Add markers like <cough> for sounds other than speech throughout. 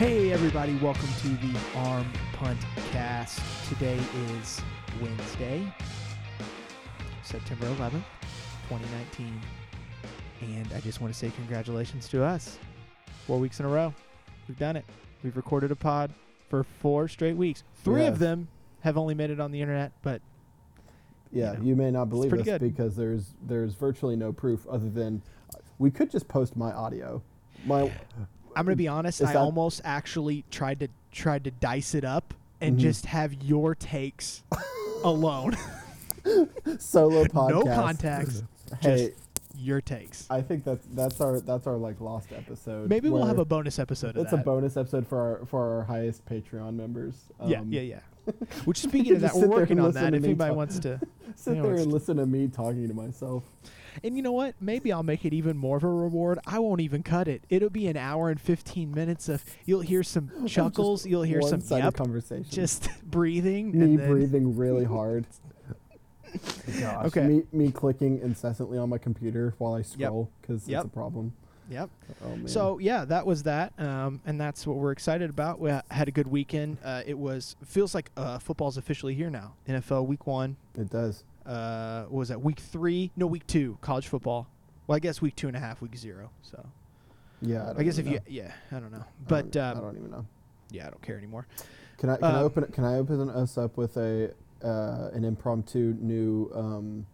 Hey, everybody, welcome to the Arm Punt Cast. Today is Wednesday, September 11th, 2019. And I just want to say congratulations to us. Four weeks in a row. We've done it. We've recorded a pod for four straight weeks. Three of them have only made it on the internet, but Yeah, you know, you may not believe this good. because there's there's virtually no proof other than uh, we could just post my audio. My I'm gonna be honest. I almost actually tried to tried to dice it up and Mhm. just have your takes <laughs> alone, solo <laughs> podcast. no context, Hey, just your takes. I think that's that's our that's our like lost episode. Maybe we'll have a bonus episode of It's a bonus episode for our for our highest Patreon members. yeah, Um, yeah, yeah. <laughs> Which speaking of that, we're working on that. If anybody talk. wants to, Sit Yeah, there and listen to me talking to myself. And you know what? Maybe I'll make it even more of a reward. I won't even cut it. It'll be an hour and fifteen minutes of. You'll hear some <laughs> chuckles. You'll hear some yep, conversation. just <laughs> breathing. me and then, breathing really <laughs> hard. Gosh, Okay. Me me clicking incessantly on my computer while I scroll because Yep. it's a problem. Yep. Oh man. So yeah, that was that, um, and that's what we're excited about. We ha- had a good weekend. Uh, it was feels like uh, football's officially here now. NFL Week One. it does. Uh, what was that Week Three? No, Week Two. College football. Well, I guess Week Two and a half, Week Zero. So Yeah. I, I, don't guess if even you, yeah, I don't know, I but don't, I um, don't even know. yeah, I don't care anymore. Can I can I um, open can I open us up with a uh, an impromptu new um,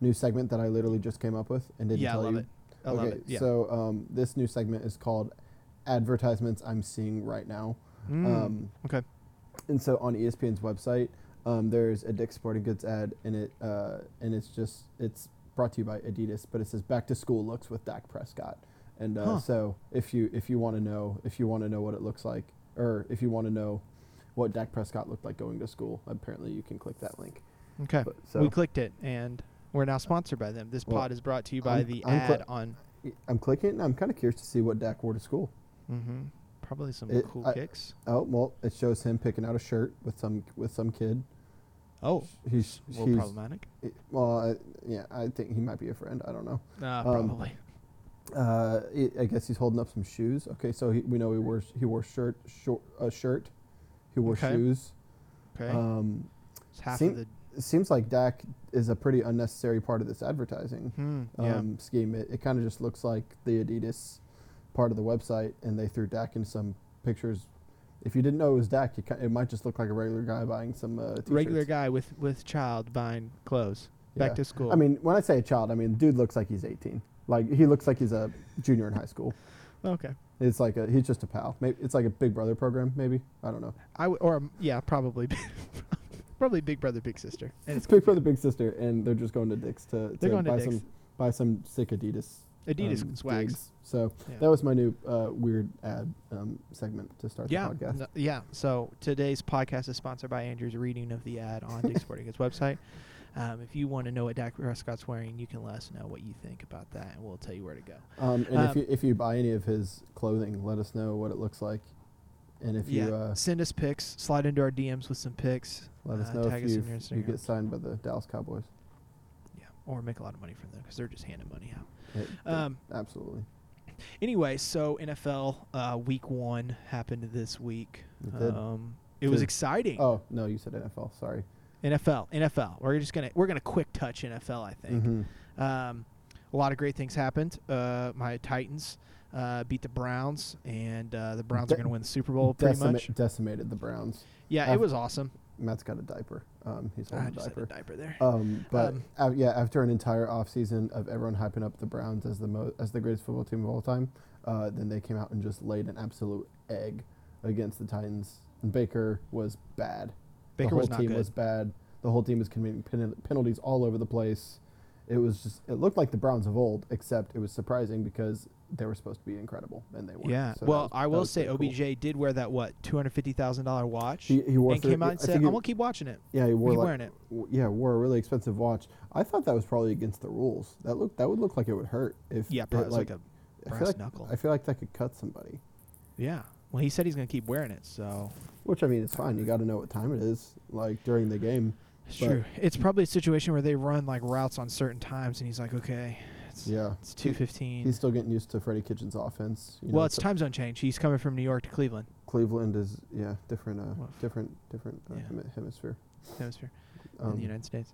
new segment that I literally just came up with and didn't yeah, I tell love you? it. I okay, love it. Yeah. so um, this new segment is called advertisements I'm seeing right now. Mm, Um, okay. and so on ESPN's website, um, there's a Dick's Sporting Goods ad, and it uh, and it's just it's brought to you by Adidas, but it says back to school looks with Dak Prescott. And uh, Huh. so if you if you want to know if you want to know what it looks like, or if you want to know what Dak Prescott looked like going to school, apparently you can click that link. Okay. But, so we clicked it, and we're now sponsored by them. This Well, pod is brought to you by I'm- the I'm ad on. I'm clicking, and I'm kind of curious to see what Dak wore to school. Mm-hmm. Probably some It- cool I- kicks. Oh well, it shows him picking out a shirt with some with some kid. Oh, He's more he's problematic. it- well, I, yeah, I think he might be a friend. I don't know. Uh, um, probably. Uh, I I guess he's holding up some shoes. Okay, so he, we know he wore he wore shirt short a shirt. He wore Okay. shoes. Okay. Um, it's half seem- of the. it seems like Dak is a pretty unnecessary part of this advertising Hmm, yeah. um, scheme. It, it kind of just looks like the Adidas part of the website, and they threw Dak in some pictures. If you didn't know it was Dak, you ki- it might just look like a regular guy buying some uh, t-shirts. Regular guy with with child buying clothes. Back Yeah. to school. I mean, when I say a child, I mean dude looks like he's 18. Like he looks like he's a junior in high school. okay. It's like a he's just a pal. Maybe it's like a Big Brother program. Maybe I don't know. I w- or um, yeah, probably. <laughs> probably big brother, big sister. And It's Big Brother, Big Sister, and they're just going to Dick's to, to They're going to buy Dick's. some buy some sick Adidas Adidas um, swags. So Yeah. that was my new uh, weird ad um, segment to start yeah, the podcast. no- yeah. So today's podcast is sponsored by Andrew's reading of the ad on Dick's <laughs> Sporting Goods website. Um, if you want to know what Dak Prescott's wearing, you can let us know what you think about that, and we'll tell you where to go. Um, and Um, if you if you buy any of his clothing, let us know what it looks like. And if yeah, you uh, send us pics. Slide into our DMs with some pics. let us uh, know tag if us you you get signed by the Dallas Cowboys. Yeah, or make a lot of money from them because they're just handing money out. It- Um, absolutely. Anyway, so NFL uh, Week One happened this week. It did. Um, it was exciting. Oh no, you said NFL. Sorry. NFL, NFL. We're just gonna we're gonna quick touch NFL. I think. Mhm. Um, a lot of great things happened. Uh, my Titans uh, beat the Browns, and uh, the Browns are going to win the Super Bowl pretty Decima- much. decimated the Browns. Yeah, it was awesome. Matt's got a diaper. Um, he's I holding a just had diaper. a diaper there. Um, but Um, yeah, after an entire offseason of everyone hyping up the Browns as the mo- as the greatest football team of all time, uh, then they came out and just laid an absolute egg against the Titans. And Baker was bad. Baker the whole was not team good. was bad. The whole team was committing pen- penalties all over the place. It was just it looked like the Browns of old, except it was surprising because they were supposed to be incredible and they weren't. yeah. So well, was- I will say pretty cool. OBJ did wear that what two hundred fifty thousand dollar watch, He, he wore and through- came out I and think said, "I'm gonna keep watching it." Yeah, he wore like wearing it. w- yeah wore a really expensive watch. I thought that was probably against the rules. That look that would look like it would hurt if Yeah, it, probably like, a I brass feel like knuckle. I feel like that could cut somebody. yeah. Well, he said he's gonna keep wearing it, so Which I mean, it's fine. You got to know what time it is, like during the game. it's true. It's probably a situation where they run like routes on certain times, and he's like, "Okay, it's, Yeah. it's two fifteen. He's still getting used to Freddie Kitchens' offense. You know, Well, it's so time zone change. He's coming from New York to Cleveland. Cleveland is yeah different uh Well, different different uh, yeah. hemi- hemisphere. Hemisphere in Um, the United States.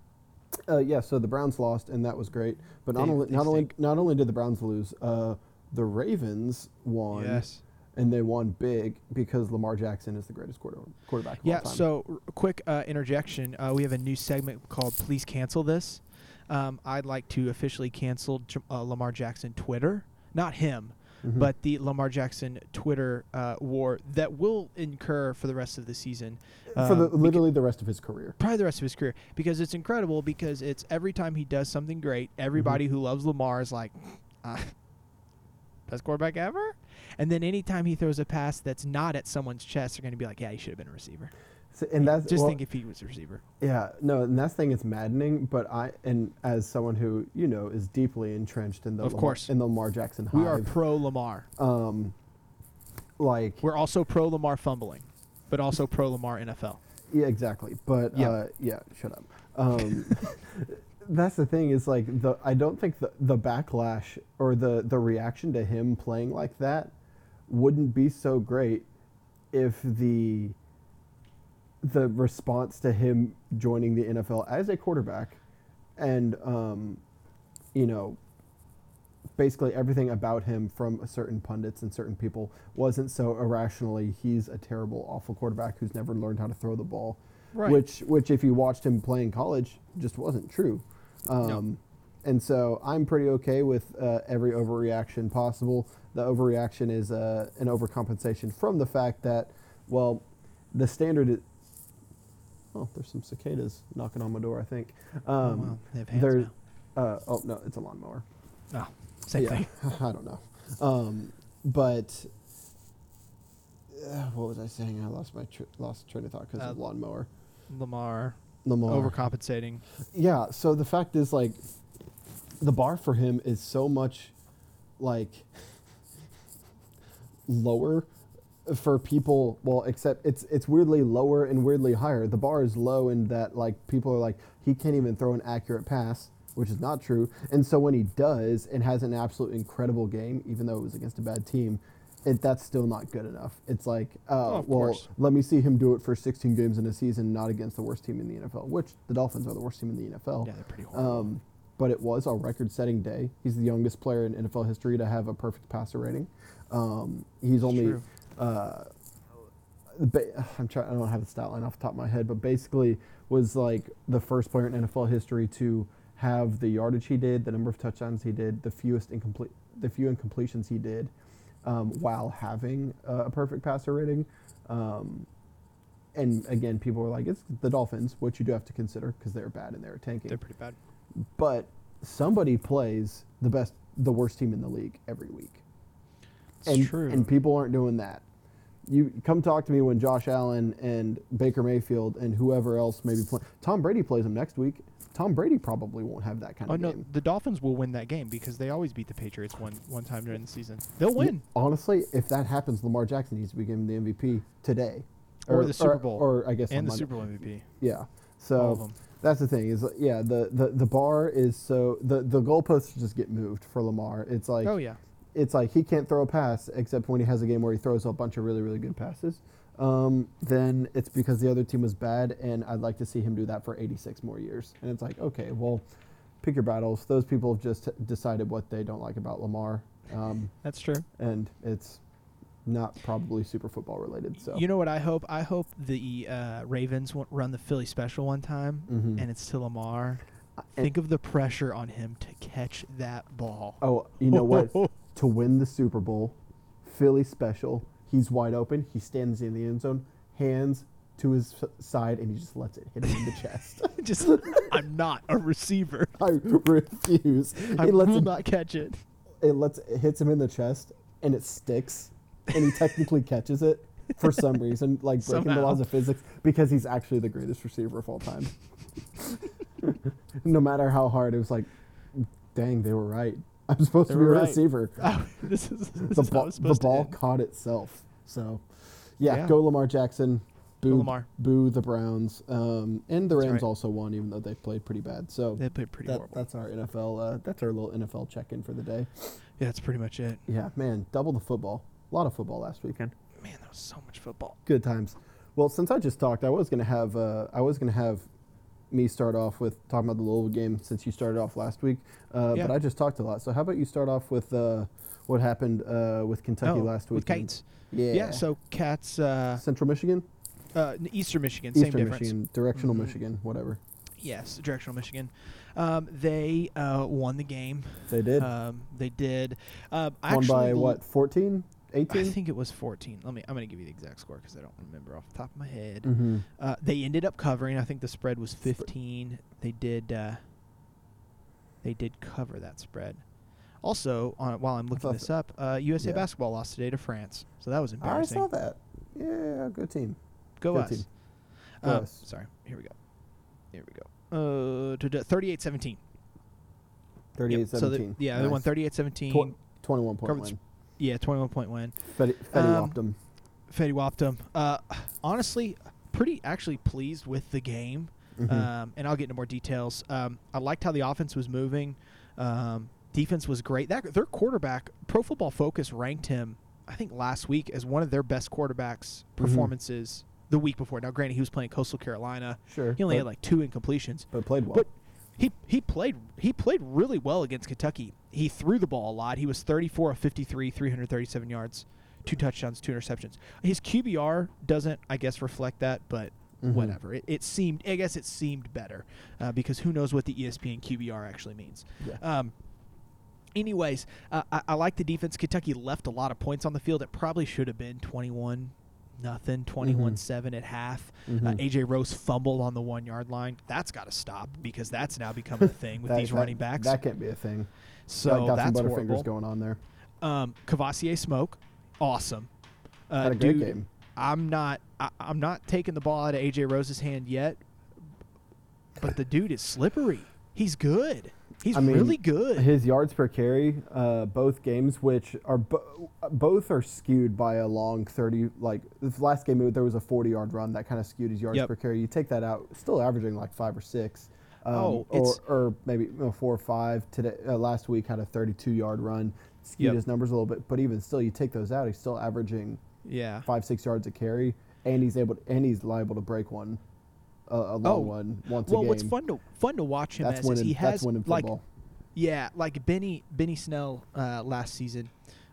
Uh, yeah, so the Browns lost, and that was great. But not only they not only not only did the Browns lose, uh, the Ravens won, Yes. and they won big because Lamar Jackson is the greatest quarter, quarterback of Yeah. all time. So, r- quick uh, interjection. Uh, we have a new segment called "Please Cancel This." Um, I'd like to officially cancel uh, Lamar Jackson Twitter. Not him, Mhm. but the Lamar Jackson Twitter uh, war that will incur for the rest of the season. for the um, literally the rest of his career. probably the rest of his career because it's incredible because it's every time he does something great, everybody who loves Lamar is like, <laughs> uh, best quarterback ever. And then anytime he throws a pass that's not at someone's chest, they're going to be like, yeah, he should have been a receiver. So, and that's Just well, think if he was a receiver. Yeah, no, and that thing is maddening. But I, and as someone who you know is deeply entrenched in the Of Lamar, course. in the Lamar Jackson hive, We are pro Lamar. um, like We're also pro Lamar fumbling, but also pro Lamar NFL. yeah, exactly. But Yeah. uh, yeah, shut up. Um, <laughs> that's the thing is like the I don't think the the backlash or the the reaction to him playing like that wouldn't be so great if the the response to him joining the NFL as a quarterback and um, you know basically everything about him from certain pundits and certain people wasn't so irrationally he's a terrible awful quarterback who's never learned how to throw the ball Right. which which if you watched him play in college just wasn't true um, No. and so i'm pretty okay with uh, every overreaction possible the overreaction is uh, an overcompensation from the fact that well the standard oh there's some cicadas knocking on my door i think um, oh, wow. They have hands now. uh, oh no it's a lawnmower Oh, same thing. <laughs> I don't know. Um, but uh, what was I saying? I lost my tr- lost train of thought because Uh, of lawnmower. Lamar Lamar. overcompensating. Yeah. So the fact is, like, the bar for him is so much, like, <laughs> lower for people. Well, except it's it's weirdly lower and weirdly higher. The bar is low in that like people are like he can't even throw an accurate pass, which is not true. And so when he does and has an absolute incredible game, even though it was against a bad team. It, that's still not good enough. It's like, uh, Oh, well, course. let me see him do it for 16 games in a season, not against the worst team in the NFL, which the Dolphins are the worst team in the NFL. Yeah, they're pretty horrible. Um, but it was a record-setting day. He's the youngest player in NFL history to have a perfect passer rating. Um, he's only. true. Uh, ba- I'm trying. I don't have the stat line off the top of my head, but basically was like the first player in NFL history to have the yardage he did, the number of touchdowns he did, the fewest incomplete, the few incompletions he did, um, while having uh, a perfect passer rating. Um, and again, people were like, "It's the Dolphins," which you do have to consider because they're bad and they're tanking they're pretty bad. but somebody plays the best the worst team in the league every week It's and true. and people aren't doing that you come talk to me when Josh Allen and Baker Mayfield and whoever else may be playing Tom Brady plays them next week Tom Brady probably won't have that kind of. Oh of no, game the Dolphins will win that game because they always beat the Patriots one one time during the season. They'll win. honestly if that happens Lamar Jackson needs to be given the MVP today Or the Super Bowl. or, I guess and the Monday. Super Bowl MVP. yeah so All of them. That's the thing is yeah the, the, the bar is so the the goalposts just get moved for Lamar. It's like oh yeah. It's like he can't throw a pass except when he has a game where he throws a bunch of really really good passes. Um, then it's because the other team was bad, and I'd like to see him do that for 86 more years. And it's like okay, well, pick your battles. Those people have just decided what they don't like about Lamar, um, That's true. and it's not probably super football related. So You know what I hope? I hope the uh, Ravens won't run the Philly special one time, Mhm. and it's to Lamar. and- Think of the pressure on him to catch that ball. oh, you know what? <laughs> to win the Super Bowl, Philly special. He's wide open. He stands in the end zone, hands to his side, and he just lets it hit him in the <laughs> chest. <laughs> Just, I'm not a receiver. <laughs> I refuse. I He lets will it, not catch it. it lets it hits him in the chest, and it sticks, and he technically catches it for some reason, like breaking the laws of physics, because he's actually the greatest receiver of all time. no matter how hard, it was like, dang, they were right. I'm supposed They to be a right. receiver. <laughs> Oh, this is this the ball, the ball caught itself. So, yeah, Yeah. go Lamar Jackson. boo, Lamar. boo the Browns. Um, and the Rams right. also won, even though they played pretty bad. So They played pretty that, horrible. that's our NFL. Uh, that's our little NFL check-in for the day. Yeah, that's pretty much it. Yeah, man, double the football. A lot of football last weekend. Man, that was so much football. Good times. Well, since I just talked, I was gonna have uh, I was gonna have me start off with talking about the Louisville game since you started off last week. Uh, Yeah. But I just talked a lot. So how about you start off with uh, what happened uh, with Kentucky Oh, last with week? Cates. Yeah. Yeah. so Cats, uh, Central Michigan, uh, Eastern Michigan, same Eastern difference. Michigan, directional Mhm. Michigan, whatever. Yes, directional Michigan. Um, they uh, won the game. They did. Um, they did. Um, I Won by what? 14? I think it was 14. Let me. I'm going to give you the exact score because I don't remember off the top of my head. mm-hmm. Uh, they ended up covering. I think the spread was 15. They did. Uh, they did cover that spread. Also, on, while I'm looking this up, uh, USA yeah. basketball lost today to France, so that was embarrassing. I saw that. Yeah, good team. Go Good us. team. Go Um, us. Sorry. Here we go. Here we go. Uh, to 38-17. 38 Yep, so they- 17. yeah, they won Nice. 38-17. Tw- 21 point win. Yeah, 21 point win. Fetty, Fetty Um, whopped 'em. Fetty whopped them. Uh, honestly, pretty actually pleased with the game. Mhm. Um, and I'll get into more details. Um, I liked how the offense was moving. Um, defense was great. That their quarterback, Pro Football Focus ranked him, I think last week as one of their best quarterbacks Mhm. performances the week before. Now, granted, he was playing Coastal Carolina. sure. He only had like two incompletions, but played well. but he he played he played really well against Kentucky. He threw the ball a lot. He was 34 of 53, 337 yards, two touchdowns, two interceptions. His QBR doesn't, I guess, reflect that, but Mhm. whatever. It, it seemed, I guess, it seemed better uh, because who knows what the ESPN QBR actually means. Yeah. Um, anyways, uh, I, I like the defense. Kentucky left a lot of points on the field. It probably should have been 21 nothing, 21 7 at half. Uh, Mhm. AJ Rose fumbled on the one yard line. That's got to stop because that's now becoming a <laughs> thing with That- these that- running backs. That can't be a thing. so got that's some butterfingers horrible. going on there. Um, Kavosiey Smoke, awesome. Uh, Had a great dude, game. I'm not. I, I'm not taking the ball out of AJ Rose's hand yet, but the dude is slippery. He's good. He's I mean, really good. His yards per carry, uh, both games, which are bo- both are skewed by a long thirty. Like the last game, there was a forty-yard run that kind of skewed his yards Yep. per carry. You take that out, still averaging like five or six. Um, Oh, or, or maybe you know, four or five. Today, uh, last week had a thirty-two-yard run, skewed Yep. his numbers a little bit. But even still, you take those out, he's still averaging yeah. five, six yards a carry, and he's able, and he's liable to break one, uh, a long Oh, one once Well, a game. what's fun to fun to watch him That's as is he has like. Yeah, like Benny Benny Snell uh, last season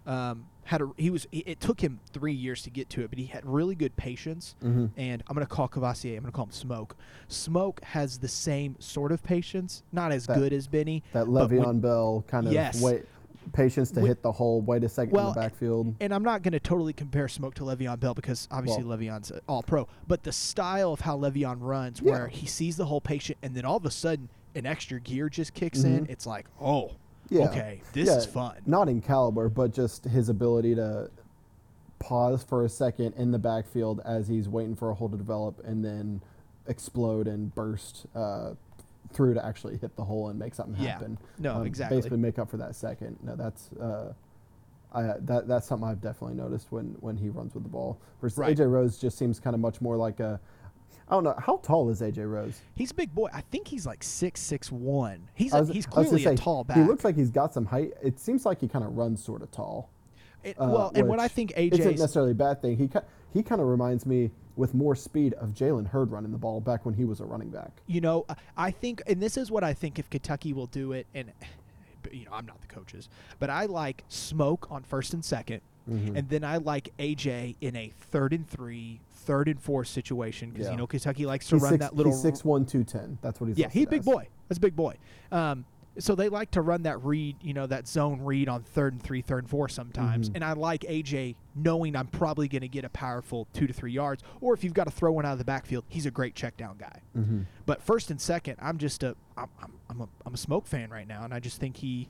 um, had a he was it took him three years to get to it, but he had really good patience. Mhm. And I'm gonna call Kavosiey. I'm gonna call him Smoke. Smoke has the same sort of patience, not as That- good as Benny. that but when- Le'Veon Bell kind of Yes. wait patience to hit the hole. Wait a second Well, in the backfield. And I'm not going to totally compare Smoke to Le'Veon Bell because obviously Well- Le'Veon's all pro. But the style of how Le'Veon runs, Yeah. where he sees the whole patient and then all of a sudden an extra gear just kicks in, Mhm. it's like, oh, Yeah. okay, this Yeah, is fun. Not in caliber, but just his ability to pause for a second in the backfield as he's waiting for a hole to develop and then explode and burst uh, through to actually hit the hole and make something Yeah. happen. No, Um, exactly. Basically, make up for that second. No, that's. Uh, I, that that's something I've definitely noticed when, when he runs with the ball. Versus Right. AJ Rose just seems kind of much more like a. I don't know how tall is AJ Rose. He's a big boy. I think he's like six six one. He's I a, was- he's was clearly a tall back. He looks like he's got some height. It seems like he kind of runs sort of tall. It- uh, well, and what I think isn't necessarily a bad thing. He he kind of reminds me with more speed of Jalen Hurd running the ball back when he was a running back. you know, I- think, and this is what I think if Kentucky will do it, and you know, I'm not the coaches, but I like smoke on first and 2nd Mhm. and then I like AJ in a third and three, third and four situation because Yeah. you know Kentucky likes to He's run six, that little. he's six one two ten. That's what he's. yeah, he's a big as. boy. That's a big boy. Um, so they like to run that read, you know, that zone read on third and three, third and four sometimes. Mhm. And I like AJ knowing I'm probably going to get a powerful two to three yards. Or if you've got to throw one out of the backfield, he's a great check down guy. Mhm. But first and second, I'm just a I'm, I'm, I'm a I'm a smoke fan right now, and I just think he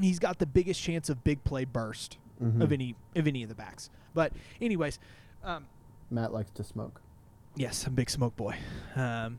he's got the biggest chance of big play burst Mhm. of any of any of the backs. But anyways, um, Matt likes to smoke. yes, I'm a big smoke boy. Um,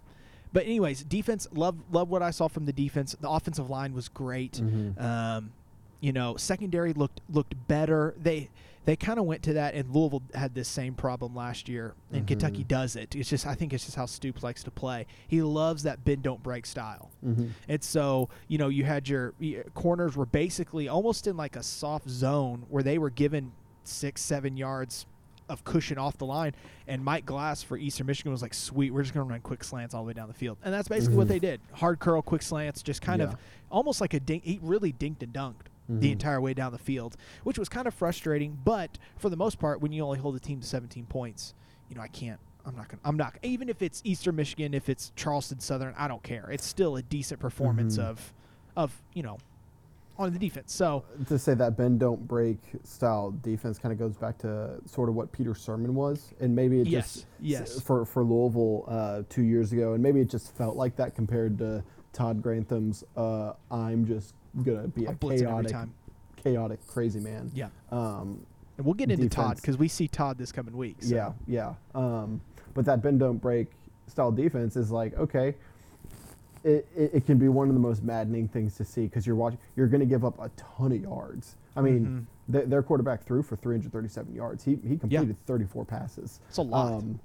but anyways, defense love love what I saw from the defense. The offensive line was great. Mhm. Um, you know, secondary looked looked better. They they kind of went to that, and Louisville had this same problem last year, and Kentucky Mhm. does it. It's just I think it's just how Stoops likes to play. He loves that bend don't break style. Mm-hmm. And so, you know, you had your y- corners were basically almost in like a soft zone where they were given six, seven yards of cushion off the line. And Mike Glass for Eastern Michigan was like, sweet, we're just going to run quick slants all the way down the field. And that's basically what Mhm. they did hard curl, quick slants, just kind Yeah. of almost like a dink. He really dinked and dunked. The Mhm. entire way down the field, which was kind of frustrating, but for the most part, when you only hold a team to 17 points, you know I can't. I'm not gonna. I'm not. Even if it's Eastern Michigan, if it's Charleston Southern, I don't care. It's still a decent performance Mhm. of, of you know, on the defense. So to say that bend don't break style defense kind of goes back to sort of what Peter Sirmon was, and maybe it Yes, just yes. for for Louisville uh, two years ago, and maybe it just felt like that compared to Todd Grantham's. Uh, I'm just gonna be a chaotic, chaotic, crazy man. Yeah, Um, and we'll get into Todd because we see Todd this coming week. So. Yeah, yeah. Um, but that bend don't break style defense is like okay. It, it, it can be one of the most maddening things to see because you're watching. You're going to give up a ton of yards. I mean, Mhm. their, their quarterback threw for 337 yards. He he completed 34 passes. It's a lot. Um,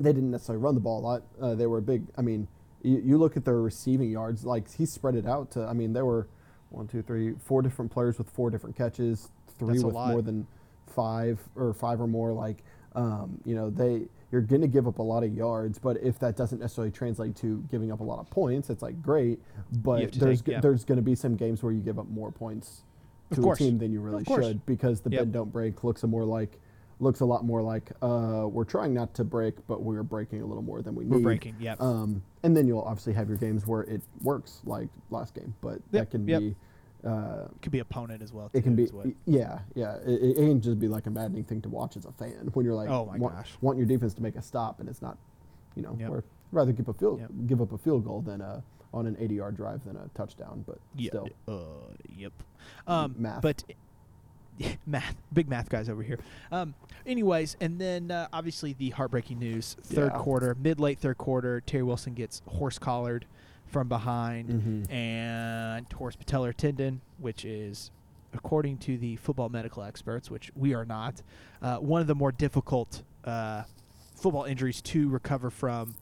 they didn't necessarily run the ball a lot. Uh, they were a big. I mean, you, you look at their receiving yards. Like he spread it out to. I mean, there were one, two, three, four different players with four different catches. Three That's with more than five or five or more. Like, um, you know, they you're going to give up a lot of yards. But if that doesn't necessarily translate to giving up a lot of points, it's like great. But there's take- g- yeah. there's going to be some games where you give up more points to a team than you really should because the Yep. bend don't break looks a more like looks a lot more like uh, we're trying not to break, but we're breaking a little more than we need. We're breaking. Yep. Um, and then you'll obviously have your games where it works, like last game, but that can yep. be. Uh, Could be opponent as well. it can be, what- yeah, yeah. It, it can just be like a maddening thing to watch as a fan when you're like, Oh my want, gosh. want your defense to make a stop, and it's not, you know, Yep. or rather give a field, Yep. give up a field goal than a on an 80 yard drive than a touchdown. But Yeah. still, Uh, yep. Um, Math. But <laughs> math, big math guys over here. Um, anyways, and then uh, obviously the heartbreaking news: third Yeah. quarter, mid late third quarter, Terry Wilson gets horse collared from behind Mhm. and torse patellar tendon, which is. According to the football medical experts, which we are not, uh, one of the more difficult uh, football injuries to recover from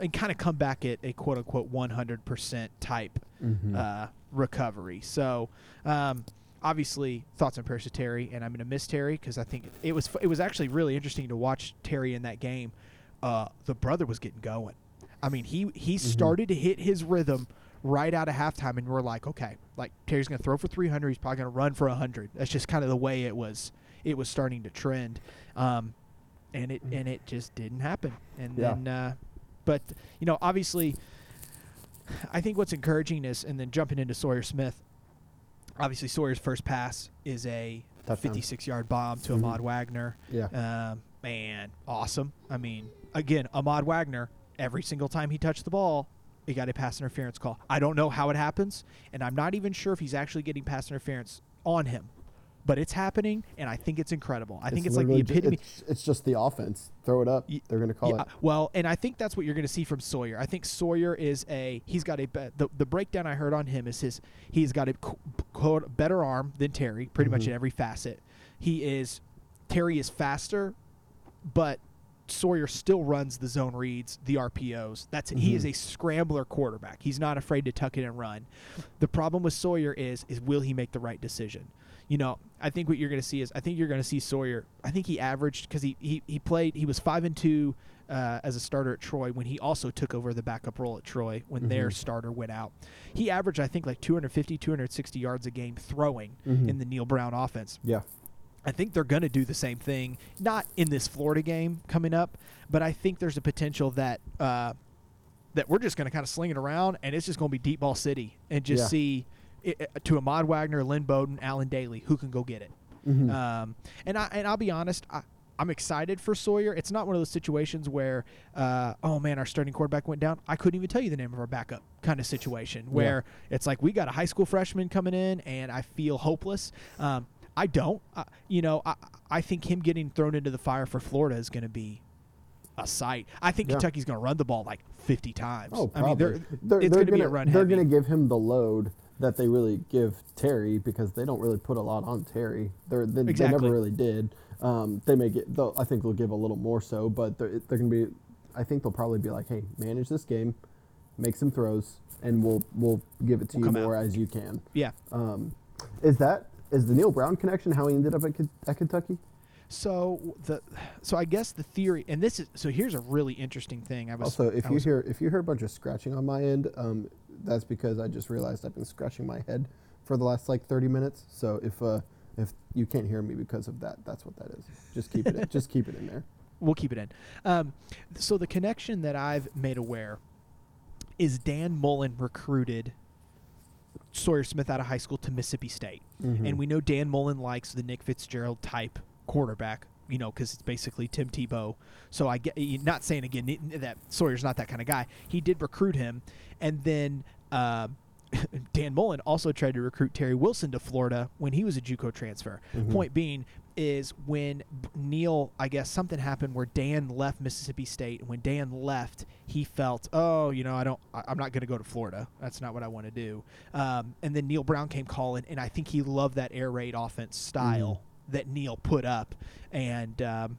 and kind of come back at a quote unquote 100% type Mhm. uh, recovery. So, um, obviously, thoughts on prayers to Terry, and I'm going to miss Terry because I think it was it was actually really interesting to watch Terry in that game. Uh, the brother was getting going. I mean, he he started to hit his rhythm right out of halftime, and we're like, okay, like Terry's going to throw for 300. He's probably going to run for 100. That's just kind of the way it was. It was starting to trend, um, and it and it just didn't happen. And Yeah. then, uh, but you know, obviously, I think what's encouraging is, and then jumping into Sawyer Smith. Obviously, Sawyer's first pass is a Touchdown. 56-yard bomb to Mhm. Ahmad Wagner. Yeah. Um, man, awesome. I mean, again, Ahmad Wagner. Every single time he touched the ball, he got a pass interference call. I don't know how it happens, and I'm not even sure if he's actually getting pass interference on him, but it's happening, and I think it's incredible. I think it's, like the epitome. It's, it's just the offense. Throw it up. They're going to call Yeah, it. well, and I think that's what you're going to see from Sawyer. I think Sawyer is a he's got a the the breakdown I heard on him is his he's got a quote better arm than Terry pretty much Mhm. in every facet. He is Terry is faster, but Sawyer still runs the zone reads, the RPOs. That's he is Mhm. a scrambler quarterback. He's not afraid to tuck it and run. The problem with Sawyer is is will he make the right decision? You know, I think what you're going to see is I think you're going to see Sawyer. I think he averaged because he, he he played he was five and two uh, as a starter at Troy when he also took over the backup role at Troy when their Mhm. starter went out. He averaged I think like 250 260 yards a game throwing Mhm. in the Neal Brown offense. Yeah. I think they're going to do the same thing, not in this Florida game coming up, but I think there's a potential that uh, that we're just going to kind of sling it around, and it's just going to be deep ball city, and just Yeah. see it, uh, to Ahmad Wagner, Lynn Bowden, Allen Dailey, who can go get it. Mhm. Um, and I and I'll be honest, I, I'm excited for Sawyer. It's not one of those situations where, uh, oh man, our starting quarterback went down. I couldn't even tell you the name of our backup kind of situation where it's like we got a high school freshman coming in, and I feel hopeless. Um, I don't. I, you know, I I think him getting thrown into the fire for Florida is going to be a sight. I think Yeah. Kentucky's going to run the ball like 50 times. Oh, I mean, probably. they're, they're, it's going to be a run They're going to give him the load that they really give Terry because they don't really put a lot on Terry. They're, they, they never really did. Um, they may get, I think they'll give a little more so, but they're, they're going to be, I think they'll probably be like, hey, manage this game, make some throws, and we'll we'll give it to We'll you more out. as you can. Yeah. Um, is that is the Neal Brown connection how he ended up at, at Kentucky? So the so I guess the theory, and this is so here's a really interesting thing. I was Also, if I you hear if you hear a bunch of scratching on my end, um, that's because I just realized I've been scratching my head for the last like 30 minutes. So if uh, if you can't hear me because of that, that's what that is. Just keep it in, just keep it in there. <laughs> we'll keep it in. Um, so the connection that I've made aware is Dan Mullen recruited Sawyer Smith out of high school to Mississippi State, Mhm. and we know Dan Mullen likes the Nick Fitzgerald type quarterback. You know, because it's basically Tim Tebow. So I get not saying again that Sawyer's not that kind of guy. He did recruit him, and then. Uh, <laughs> Dan Mullen also tried to recruit Terry Wilson to Florida when he was a JUCO transfer. Mhm. Point being is when Neal, I guess something happened where Dan left Mississippi State. And when Dan left, he felt, oh, you know, I don't, I, I'm not going to go to Florida. That's not what I want to do. Um, and then Neal Brown came calling, and I think he loved that air raid offense style that Neal put up, and. Um,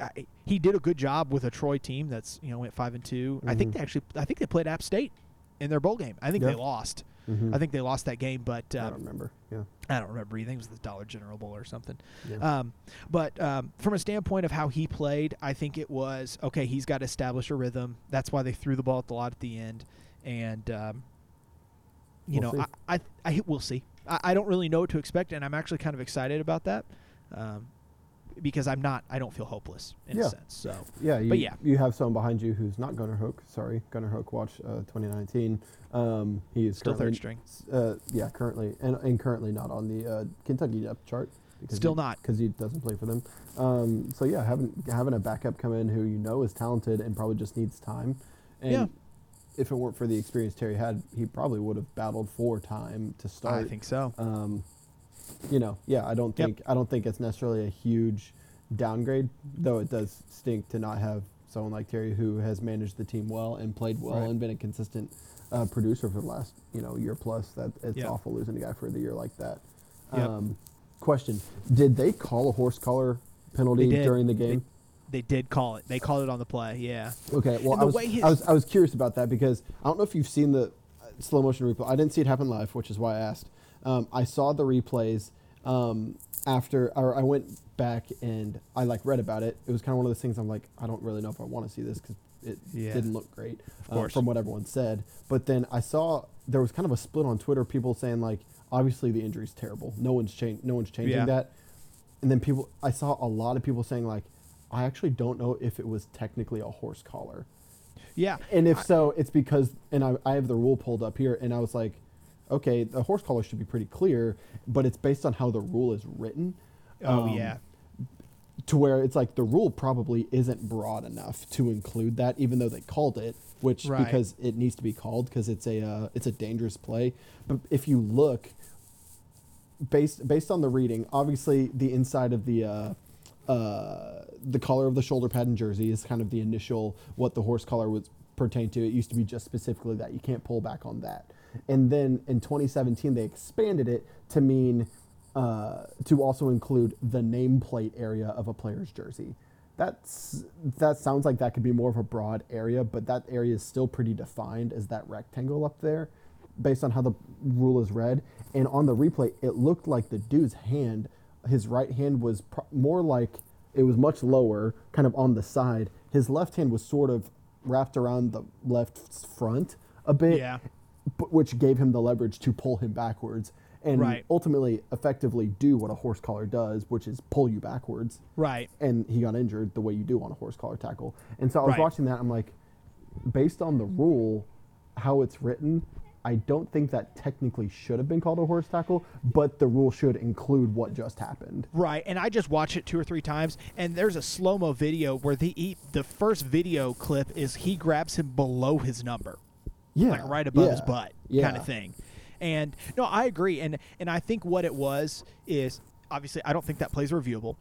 I, he did a good job with a Troy team that's you know went five and 2 I think Mhm. they actually I think they played App State in their bowl game. I think Yeah. they lost. Mhm. I think they lost that game, but I um, don't remember. Yeah. I don't remember. I think it was the Dollar General Bowl or something. yeah. Um, but um, from a standpoint of how he played, I think it was okay. He's got to establish a rhythm. That's why they threw the ball at the lot at the end, and um, you We'll know, see. I, I, I we'll see. I, I don't really know what to expect, and I'm actually kind of excited about that um, because I'm not. I don't feel hopeless in Yeah. a sense. So Yeah, you, But yeah. you have someone behind you who's not Gunnar Hoak. Sorry, Gunnar Hoak. Watch uh, 2019. Um, he is still third string. Uh, yeah, currently and, and currently not on the uh, Kentucky depth chart. Still he, not. because he doesn't play for them. Um, so yeah, having having a backup come in who you know is talented and probably just needs time. And Yeah. if it weren't for the experience Terry had, he probably would have battled for time to start. I think so. Um, you know, yeah, I don't Yep. think I don't think it's necessarily a huge downgrade, though it does stink to not have someone like Terry who has managed the team well and played well Right. and been a consistent uh, producer for the last you know year plus. That it's Yep. awful losing a guy for the year like that. Yep. Um, question: Did they call a horse collar penalty during the game? They did call it. They called it on the play. Yeah. Okay, well, I was, way his- I was I was curious about that because I don't know if you've seen the uh, slow motion replay. I didn't see it happen live, which is why I asked. Um, I saw the replays um, after, or I went back and I like read about it. It was kind of one of those things. I'm like, I don't really know if I want to see this because it Yeah. didn't look great uh, from what everyone said. But then I saw there was kind of a split on Twitter. People saying like, obviously the injury's terrible. No one's changed. No one's changing Yeah. that. And then people, I saw a lot of people saying like, I actually don't know if it was technically a horse collar. Yeah. And if I- so, it's because, and I, I have the rule pulled up here, and I was like, okay, the horse collar should be pretty clear, but it's based on how the rule is written. Oh um, yeah. To where it's like the rule probably isn't broad enough to include that, even though they called it, which Right. because it needs to be called because it's a uh, it's a dangerous play. But if you look, based based on the reading, obviously the inside of the uh, uh, the collar of the shoulder pad and jersey is kind of the initial what the horse collar was pertain to. It used to be just specifically that you can't pull back on that. And then in 2017 they expanded it to mean uh, to also include the nameplate area of a player's jersey. That's that sounds like that could be more of a broad area, but that area is still pretty defined as that rectangle up there, based on how the rule is read. And on the replay, it looked like the dude's hand, his right hand was more like it was much lower, kind of on the side. His left hand was sort of wrapped around the left front a bit, Yeah. Which gave him the leverage to pull him backwards and Right. ultimately effectively do what a horse collar does, which is pull you backwards. Right. And he got injured the way you do on a horse collar tackle. And so I was Right. watching that. I'm like, based on the rule, how it's written, I don't think that technically should have been called a horse tackle, but the rule should include what just happened. Right, and I just watched it two or three times, and there's a slow mo video where the he, the first video clip is he grabs him below his number, Yeah, like right above his yeah, butt, yeah. kind of thing. And no, I agree, and and I think what it was is obviously I don't think that plays reviewable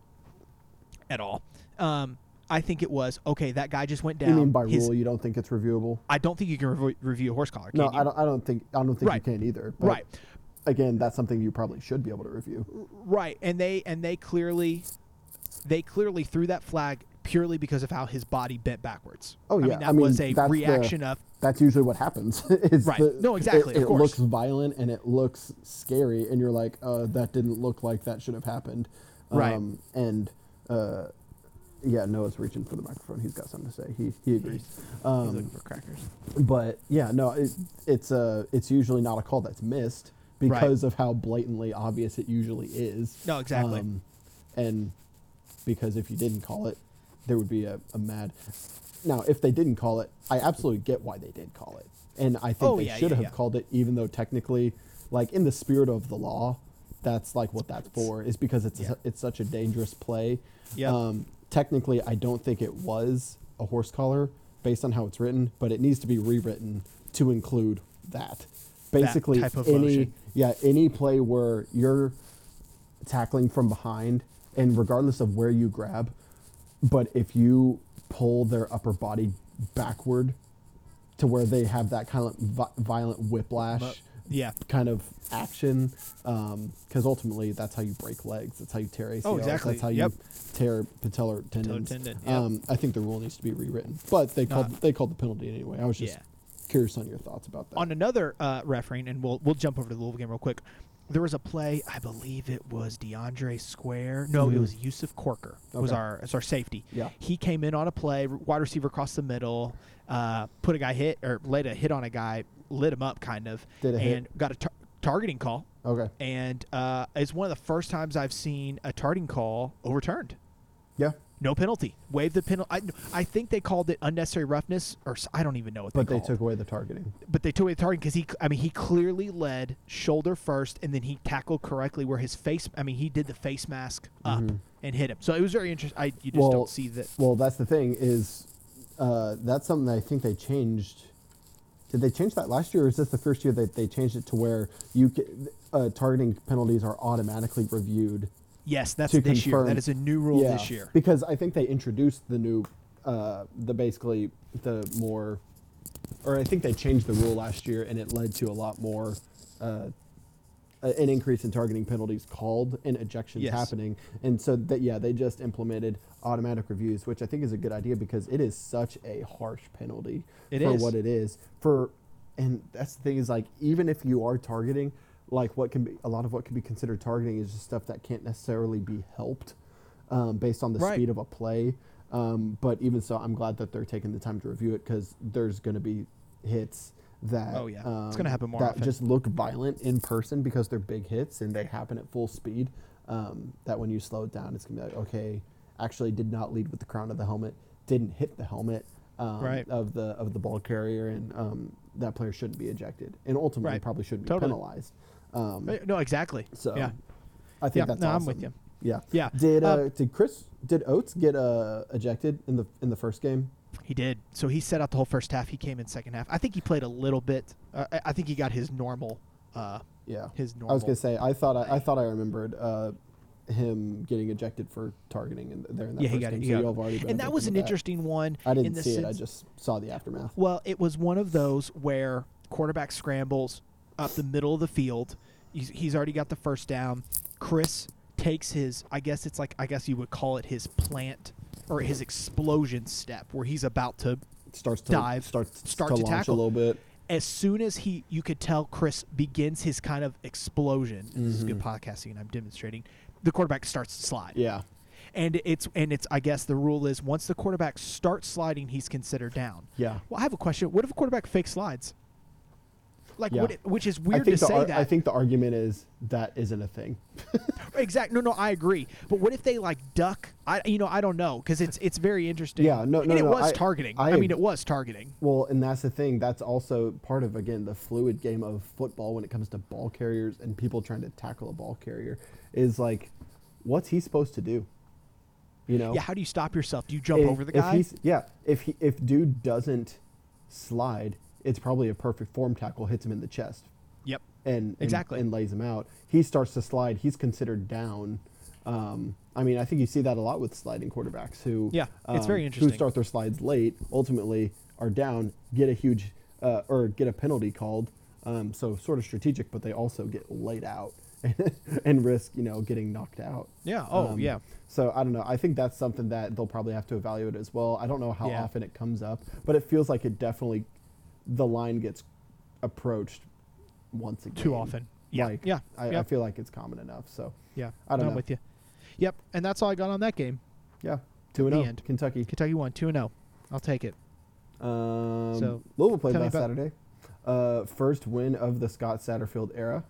at all. Um, I think it was okay. That guy just went down. You mean by His- rule you don't think it's reviewable? I don't think you can rev- review a horse collar. No? I don't. I don't think. I don't think Right. you can either. But Right. Again, that's something you probably should be able to review. Right, and they and they clearly, they clearly threw that flag purely because of how his body bent backwards. Oh, yeah, I mean, that I mean, was a that's the- reaction of That's usually what happens. <laughs> is Right. the- No, exactly, It, it looks violent and it looks scary, and you're like, uh, that didn't look like that should have happened. Right. Um, and uh, yeah, Noah's reaching for the microphone. He's got something to say. He he agrees. he's Um, looking for crackers. but yeah, no, it, it's uh, it's usually not a call that's missed Right. because of how blatantly obvious it usually is. No, exactly. Um, and because if you didn't call it, there would be a, a mad. Now, if they didn't call it, I absolutely get why they did call it, and I think Oh, they yeah, should yeah, have yeah. called it, even though technically, like in the spirit of the law, that's like what that's for, is because it's Yeah. it's such a dangerous play. Yep. Um, technically, I don't think it was a horse collar based on how it's written, but it needs to be rewritten to include that. Basically, of any motion. yeah any play where you're tackling from behind, and regardless of where you grab, but if you pull their upper body backward to where they have that kind of violent whiplash But- yeah. kind of action, because ultimately that's how you break legs. That's how you tear ACLs. Oh, exactly. That's how Yep. you tear patellar tendons. tendon, yep. um, I think the rule needs to be rewritten, but they called Uh, they called the penalty anyway. I was just Yeah. curious on your thoughts about that. On another uh, refereeing, and we'll we'll jump over to the Louisville game real quick. There was a play, I believe it was DeAndre Square. No, it Mhm. was Yusuf Corker. Was Okay. our was our safety. Yeah. He came in on a play, wide receiver across the middle, uh, put a guy hit or laid a hit on a guy, lit him up kind of, Did a hit? and got a tar- targeting call. okay. And uh, it's one of the first times I've seen a targeting call overturned. Yeah. No penalty. Waive the penalty. I, I think they called it unnecessary roughness, or s- I don't even know what But they they took away the targeting. but they took away the targeting because he, I mean, he clearly led shoulder first, and then he tackled correctly where his face. I mean, he did the face mask up Mhm. and hit him. So it was very interesting. I you just Well, don't see that. Well, that's the thing is, uh, that's something that I think they changed. Did they change that last year, or is this the first year that they changed it to where you uh, targeting penalties are automatically reviewed? Yes, that's this year. That is a new rule this year. Because I think they introduced the new, uh, the basically the more, or I think they changed the rule last year, and it led to a lot more, uh, an increase in targeting penalties called and ejections Yes. happening. And so that yeah, they just implemented automatic reviews, which I think is a good idea because it is such a harsh penalty It for is. what it is. For and that's the thing is like even if you are targeting, like what can be a lot of what can be considered targeting is just stuff that can't necessarily be helped um, based on the Right. speed of a play. Um, but even so, I'm glad that they're taking the time to review it because there's going to be hits that Oh, yeah. It's um, gonna happen more that often. just look violent in person because they're big hits and they happen at full speed. Um, that when you slow it down, it's gonna be like okay, actually did not lead with the crown of the helmet, didn't hit the helmet um, Right. of the of the ball carrier, and um, that player shouldn't be ejected, and ultimately Right. probably shouldn't Totally. be penalized. Um, Uh, No, exactly. so yeah, I think yeah. that's no, awesome. I'm with you. Yeah. Yeah. Did uh, Um, did Chris did Oats get uh, ejected in the in the first game? He did. So he set out the whole first half. He came in second half. I think he played a little bit. Uh, I- think he got his normal. Uh, Yeah. his normal. I was gonna say I thought I, I thought I remembered uh, him getting ejected for targeting in, there in that Yeah, he first got it, game. he so got you it. have already been and that was an interesting one. I didn't the see it. I just saw the aftermath. Well, it was one of those where quarterback scrambles up the middle of the field. He's, he's already got the first down. Chris takes his, I guess it's like, I guess you would call it his plant or his explosion step where he's about to, Starts to dive, starts start to, to tackle. a little bit. as soon as he, you could tell Chris begins his kind of explosion. This is good Mhm. podcasting and I'm demonstrating. The quarterback starts to slide. Yeah. And it's, and it's, I guess the rule is once the quarterback starts sliding, he's considered down. Yeah. Well, I have a question. What if a quarterback fake slides? Like, Yeah. what it- which is weird to say ar- that. I think the argument is that isn't a thing. <laughs> exactly. No, no, I agree. But what if they like duck? I, you know, I don't know because it's it's very interesting. Yeah, no, and no, it no, was I- targeting. I I, mean, it was targeting. Well, and that's the thing. That's also part of again the fluid game of football when it comes to ball carriers and people trying to tackle a ball carrier. Is like, what's he supposed to do? You know? Yeah. How do you stop yourself? Do you jump if, over the if guy? he's- yeah, if he if dude doesn't slide, it's probably a perfect form tackle. Hits him in the chest Yep. and and- Exactly. and, lays him out. He starts to slide. He's considered down. Um, I mean, I think you see that a lot with sliding quarterbacks who Yeah, it's um, very interesting. who start their slides late, ultimately are down, get a huge uh, or get a penalty called. Um, so sort of strategic, but they also get laid out <laughs> and risk you know getting knocked out. Yeah. Oh, Um, yeah. So I don't know. I think that's something that they'll probably have to evaluate as well. I don't know how Yeah. often it comes up, but it feels like it definitely the line gets approached once again. Too often. Yeah. Like, yeah. I, I feel like it's common enough. So Yeah. I don't I'm know. with you. Yep. And that's all I got on that game. yeah, two and The zero, end. Kentucky. Kentucky won two and zero. I'll take it. Um, So, Louisville played tell last Saturday. Uh, first win of the Scott Satterfield era.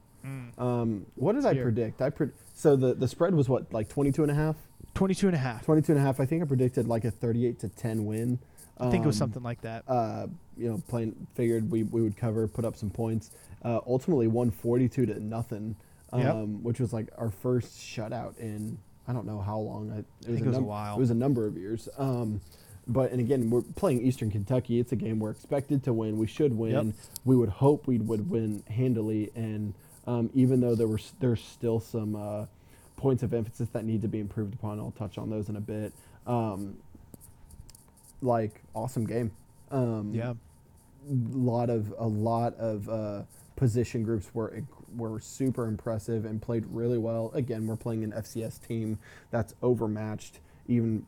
Um, what did I Here. predict? I pre- so the the spread was what like 22 and a half? 22 and a half. 22 and a half. I think I predicted like a 38 to 10 win. I think it was Um, something like that. uh, you know, playing figured we, we would cover, put up some points. Uh, ultimately, won forty two to nothing, um, Yep. which was like our first shutout in I don't know how long. I, it think it was a while. It was a number of years. Um, but and again, we're playing Eastern Kentucky. It's a game we're expected to win. We should win. Yep. We would hope we would win handily. And um, even though there were there's still some uh, points of emphasis that need to be improved upon, I'll touch on those in a bit. Um, like awesome game. Um, yeah. lot of a lot of uh, position groups were were super impressive and played really well. Again, we're playing an FCS team that's overmatched even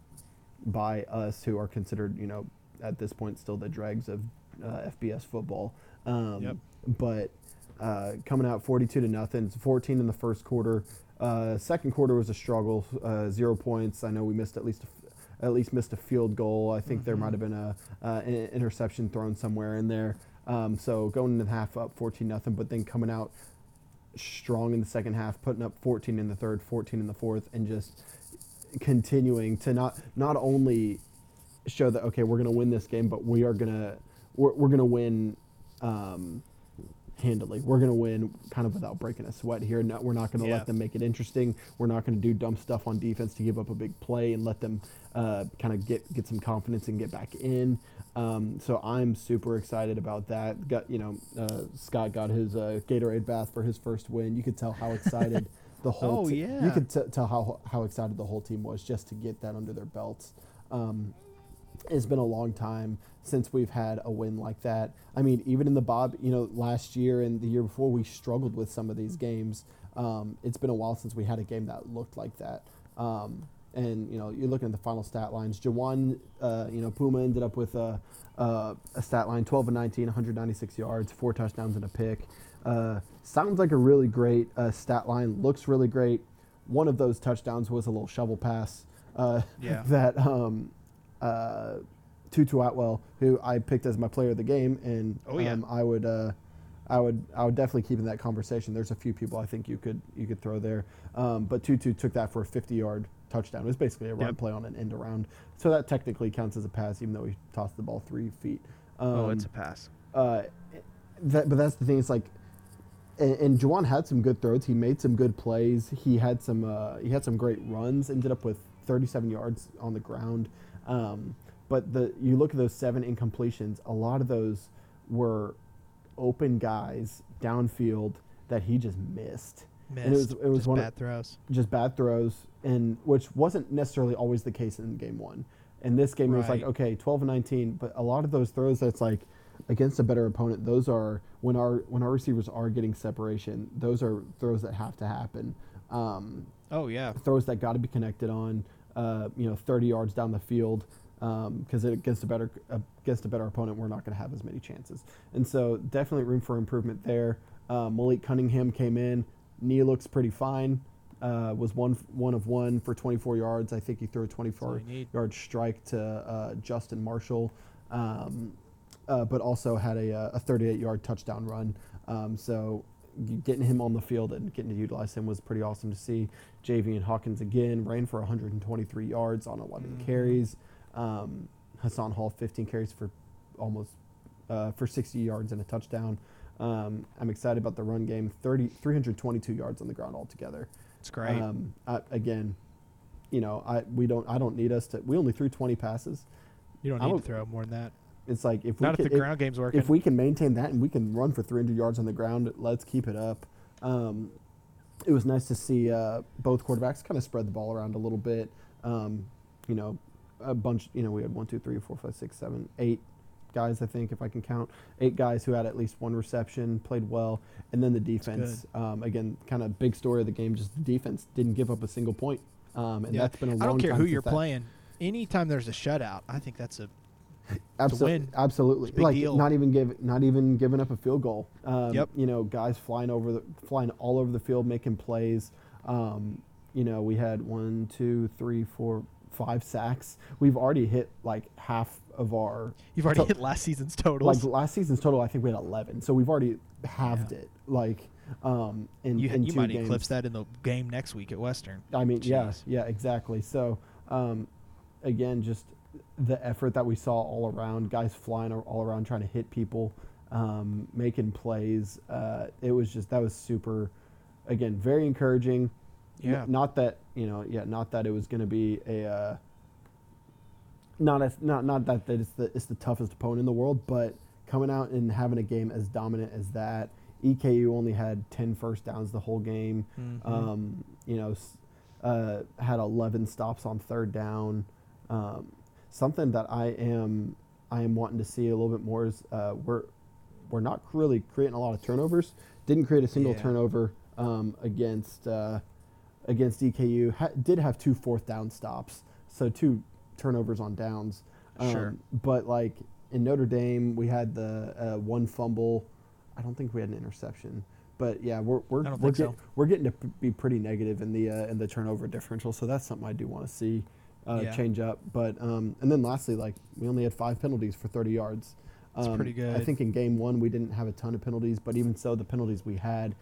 by us, who are considered, you know, at this point still the dregs of uh, FBS football. Um, Yep. But uh, coming out 42 to nothing, it's 14 in the first quarter. Uh, second quarter was a struggle, uh, zero points. I know we missed at least at least missed a field goal. I think there Mhm. might have been a uh, an interception thrown somewhere in there. Um, so going into the half up 14 nothing, but then coming out strong in the second half, putting up 14 in the third, 14 in the fourth, and just continuing to not not only show that okay we're going to win this game, but we are going to we're, we're going to win um, handily. We're going to win kind of without breaking a sweat here. No, we're not going to Yeah. let them make it interesting. We're not going to do dumb stuff on defense to give up a big play and let them uh, kind of get get some confidence and get back in. Um, so I'm super excited about that. Got you know uh, Scott got his uh, Gatorade bath for his first win. You could tell how excited <laughs> the whole Oh, te- yeah. you could t- tell how how excited the whole team was just to get that under their belts. Um, it's been a long time since we've had a win like that. I mean, even in the Bob, you know, last year and the year before, we struggled with some of these games. Um, it's been a while since we had a game that looked like that. Um, and you know, you're looking at the final stat lines. Jawon, uh, you know, Puma ended up with a, uh, a stat line: 12 and 19, 196 yards, four touchdowns and a pick. Uh, sounds like a really great uh, stat line. Looks really great. One of those touchdowns was a little shovel pass. Uh, Yeah. <laughs> that um, uh, Tutu Atwell, who I picked as my player of the game, and Oh, yeah. um, I would, uh, I would, I would definitely keep in that conversation. There's a few people I think you could you could throw there, um, but Tutu took that for a 50-yard touchdown. It was basically a run Yep. play on an end around, so that technically counts as a pass, even though he tossed the ball three feet. Um, oh, it's a pass. uh, that, but that's the thing. It's like, and, and Jawon had some good throws. He made some good plays. He had some. Uh, he had some great runs. Ended up with 37 yards on the ground. Um, but the you look at those seven incompletions. A lot of those were open guys downfield that he just missed. Missed. And it was it was Just one bad throws. just bad throws, and which wasn't necessarily always the case in game one. In this game, it was like okay, 12 and 19, but a lot of those throws that's like against a better opponent. Those are when our when our receivers are getting separation. Those are throws that have to happen. Um, Oh yeah. throws that got to be connected on. Uh, you know, 30 yards down the field. Because against a better against a better opponent, we're not going to have as many chances, and so definitely room for improvement there. Uh, Malik Cunningham came in. Knee looks pretty fine. Uh, was one one of one for 24 yards. I think he threw a 24 all you need. yard strike to uh, Justin Marshall, um, uh, but also had a, uh, a 38 yard touchdown run. Um, so getting him on the field and getting to utilize him was pretty awesome to see. Javian Hawkins again ran for 123 yards on 11 Mhm. carries. Um, Hassan Hall 15 carries for almost uh, for 60 yards and a touchdown. Um, I'm excited about the run game. 30, 322 yards on the ground altogether. It's great. Um, I, again, you know, I we don't I don't need us to. We only threw 20 passes. you don't need to throw more than that. It's like if Not we if can, the ground game's working. if we can maintain that and we can run for 300 yards on the ground, let's keep it up. Um, it was nice to see uh, both quarterbacks kind of spread the ball around a little bit. Um, you know, a bunch. You know, we had one, two, three, four, five, six, seven, eight guys. I think if I can count eight guys who had at least one reception, played well, and then the defense. Um, again, kind of big story of the game. Just the defense didn't give up a single point, um, and Yeah. that's been a long I don't care who you're that- playing. Anytime there's a shutout, I think that's a Absol- win. Absolutely, It's a big like deal. not even give, not even giving up a field goal. Um, Yep. You know, guys flying over the, flying all over the field, making plays. Um, you know, we had one, two, three, four, five sacks. We've already hit like half of our. you've already to- hit last season's totals. Like last season's total, I think we had eleven. So we've already halved Yeah. it. Like, um, in you in you two might games. eclipse that in the game next week at Western. I mean, yeah, yeah, exactly. So, um, again, just the effort that we saw all around, guys flying all around trying to hit people, um, making plays. Uh, it was just that was super, again, very encouraging. N- Yeah. not that you know, yeah, not that it was going to be a. Uh, not as not not that, that it's the it's the toughest opponent in the world, but coming out and having a game as dominant as that. EKU only had 10 first downs the whole game. Mhm. Um, you know, uh, had 11 stops on third down. Um, something that I am I am wanting to see a little bit more is uh, we're we're not really creating a lot of turnovers. Didn't create a single Yeah. turnover um, against uh, against EKU. Ha- did have two fourth down stops, so two turnovers on downs. Um, Sure. But like in Notre Dame, we had the uh, one fumble. I don't think we had an interception. But yeah, we're we're we're, think so. we're getting to be pretty negative in the uh, in the turnover differential. So that's something I do want to see uh, Yeah. change up. But um, and then lastly, like we only had five penalties for 30 yards. That's Um, pretty good. I think in game one we didn't have a ton of penalties, but even so, the penalties we had,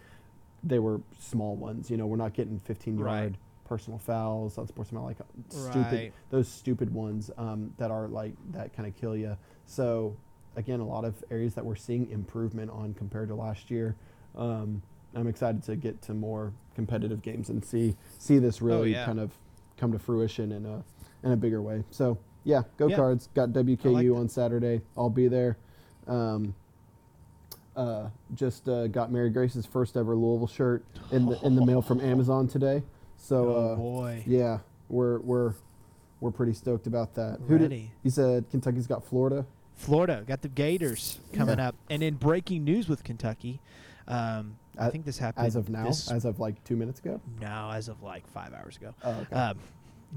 they were small ones. You know, we're not getting 15 Right. yard personal fouls, unsportsmanlike, like stupid Right. those stupid ones um, that are like that kind of kill you. So again, a lot of areas that we're seeing improvement on compared to last year. Um, I'm excited to get to more competitive games and see see this really Oh, yeah. kind of come to fruition in a in a bigger way. So yeah, go Yeah. cards. Got WKU that. on Saturday. I'll be there. Um, uh, just uh, got Mary Grace's first ever Louisville shirt in the in the mail from Amazon today. So oh uh, boy. yeah, we're we're we're pretty stoked about that. Who did Ready. you said Kentucky's got Florida? Florida got the Gators coming Yeah. up, and in breaking news with Kentucky, um, I A- think this happened As of now, as of like two minutes ago. no, as of like five hours ago. Oh, okay. Um,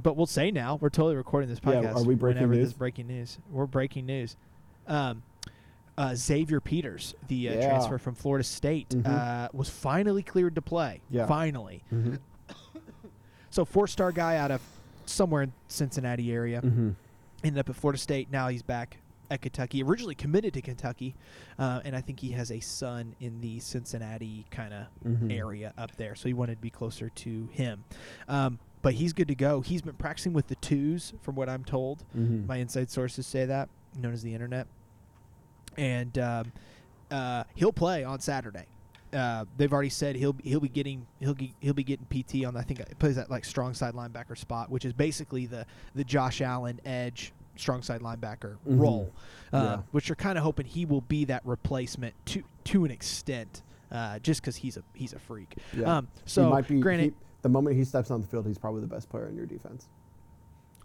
but we'll say now we're totally recording this podcast. Yeah, are we breaking news? This breaking news. We're breaking news. Um, uh, Xavier Peters, the uh, Yeah. transfer from Florida State, Mhm. uh, was finally cleared to play. Yeah. Finally. mm-hmm. <coughs> So four-star guy out of somewhere in Cincinnati area Mm-hmm. ended up at Florida State. Now he's back at Kentucky. Originally committed to Kentucky, uh, and I think he has a son in the Cincinnati kind of Mhm. area up there, so he wanted to be closer to him. Um, but he's good to go. He's been practicing with the twos, from what I'm told. Mm-hmm. My inside sources say that, known as the internet, and um, uh, he'll play on Saturday. Uh, they've already said he'll he'll be getting he'll ge- he'll be getting PT on I think it plays that like strong side linebacker spot, which is basically the the Josh Allen edge strong side linebacker Mhm. role, uh, Yeah. which you're kind of hoping he will be that replacement to to an extent, uh, just because he's a he's a freak. Yeah. Um, so he might be. granted, the moment he steps on the field, he's probably the best player in your defense.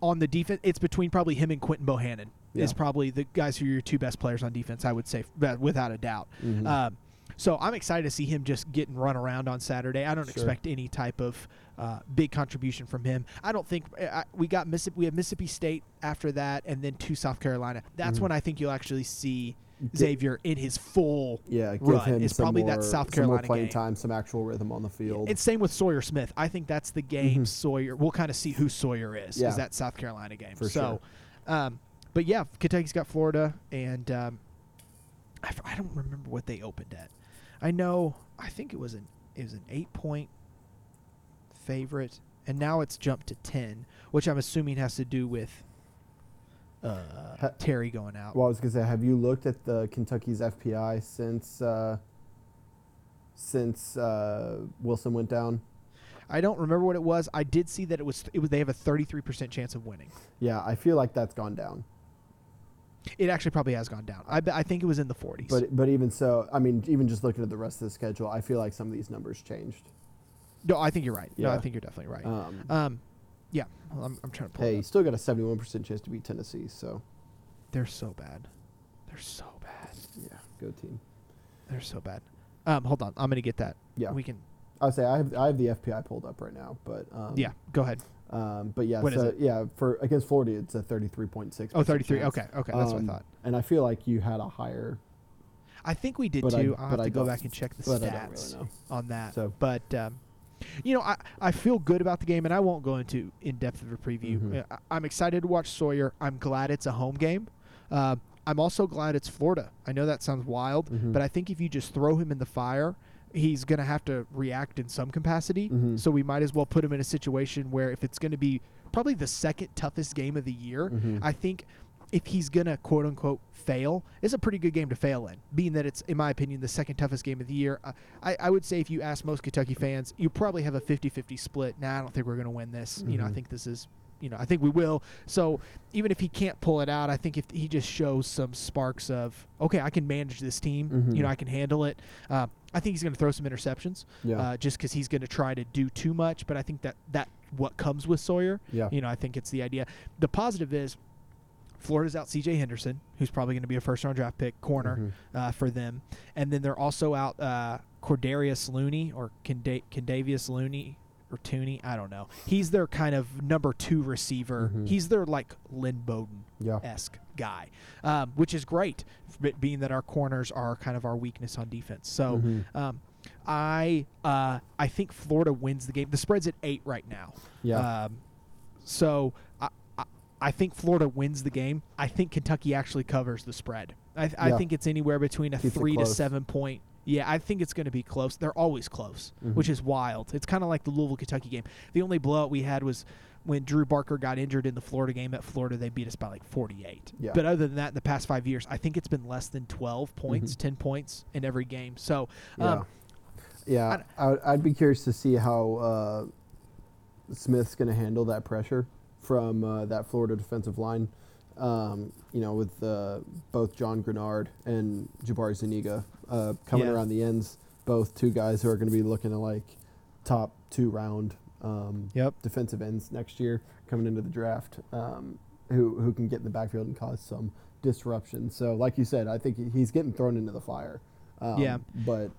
on the defense, it's between probably him and Quinton Bohanna. Is probably the guys who are your two best players on defense. I would say, without a doubt. Mhm. Um, so I'm excited to see him just getting run around on Saturday. I don't Sure. expect any type of uh, big contribution from him. I don't think I, we got Mississippi. We have Mississippi State after that, and then to South Carolina. That's Mhm. when I think you'll actually see Xavier in his full. Yeah, give run. him It's probably more, that South Carolina playing game. time, some actual rhythm on the field. It's same with Sawyer Smith. I think that's the game Mhm. Sawyer. We'll kind of see who Sawyer is. Yeah. Is that South Carolina game? For so, um, but yeah, Kentucky's got Florida, and um, I, I don't remember what they opened at. I know. I think it was an it was an eight point favorite, and now it's jumped to ten, which I'm assuming has to do with uh, Terry going out. well, I was gonna say, have you looked at the Kentucky's FPI since uh, since uh, Wilson went down? I don't remember what it was. I did see that it was it was they have a 33% chance of winning. Yeah, I feel like that's gone down. It actually probably has gone down. I, be- I think it was in the 40s. But but even so, I mean, even just looking at the rest of the schedule, I feel like some of these numbers changed. No, I think you're right. No, I think you're definitely right. Um, Um, yeah, well, I'm, I'm trying to pull. hey, you still got a 71% chance to beat Tennessee. So They're so bad. They're so bad. yeah, go team. They're so bad. Um, hold on. I'm gonna get that. Yeah, We can. I say I have I have the FPI pulled up right now, but um, yeah. Go ahead. Um, but yeah, What so yeah, for against Florida, it's a 33.6. Oh, 33. Okay. Okay. That's what I Um, thought. And I feel like you had a higher, I think we did I- too. I'll but have I to go back and check the I stats really on that. So But um, you know, I, I feel good about the game, and I won't go into in depth of a preview. Mhm. Uh, I, I'm excited to watch Sawyer. I'm glad it's a home game. Uh, I'm also glad it's Florida. I know that sounds wild, Mhm. but I think if you just throw him in the fire, he's going to have to react in some capacity. Mhm. So we might as well put him in a situation where if it's going to be probably the second toughest game of the year, Mhm. I think if he's going to quote unquote fail, it's a pretty good game to fail in, being that it's, in my opinion, the second toughest game of the year. Uh, I, I would say if you ask most Kentucky fans, you probably have a 50 50 split. Nah, I don't think we're going to win this. You know, I Mhm. think this is. You know, I think we will. So even if he can't pull it out, I think if he just shows some sparks of, okay, I can manage this team. Mhm. You know, I can handle it. Uh, I think he's going to throw some interceptions yeah, uh, just because he's going to try to do too much. But I think that that what comes with Sawyer. yeah, You know, I think it's the idea. The positive is Florida's out C.J. Henderson, who's probably going to be a first round draft pick corner Mhm. uh, for them, and then they're also out uh, Cordarius Looney or Kenda- Kendavius Looney or Tooney. I don't know. He's their kind of number two receiver. Mhm. He's their like Lynn Bowden yeah, esque guy, um, which is great, being that our corners are kind of our weakness on defense. So. Mhm. Um, I uh, I think Florida wins the game. The spread's at eight right now. yeah, Um, so I, I I think Florida wins the game. I think Kentucky actually covers the spread. I, I Yeah. think it's anywhere between a Keeps three to seven point. Yeah, I think it's going to be close. They're always close, which Mhm. is wild. It's kind of like the Louisville Kentucky game. The only blowout we had was when Drew Barker got injured in the Florida game at Florida. They beat us by like 48. Yeah. But other than that, in the past five years, I think it's been less than 12 points, Mhm. 10 points in every game. So yeah. um, yeah, I, I'd be curious to see how uh, Smith's going to handle that pressure from uh, that Florida defensive line. Um, you know, with uh, both Jon Greenard and Jabari Zuniga uh, coming Yeah. around the ends, both two guys who are going to be looking at like top two round um, Yep. defensive ends next year coming into the draft, um, who who can get in the backfield and cause some disruption. So, like you said, I think he's getting thrown into the fire. Um, Yeah. but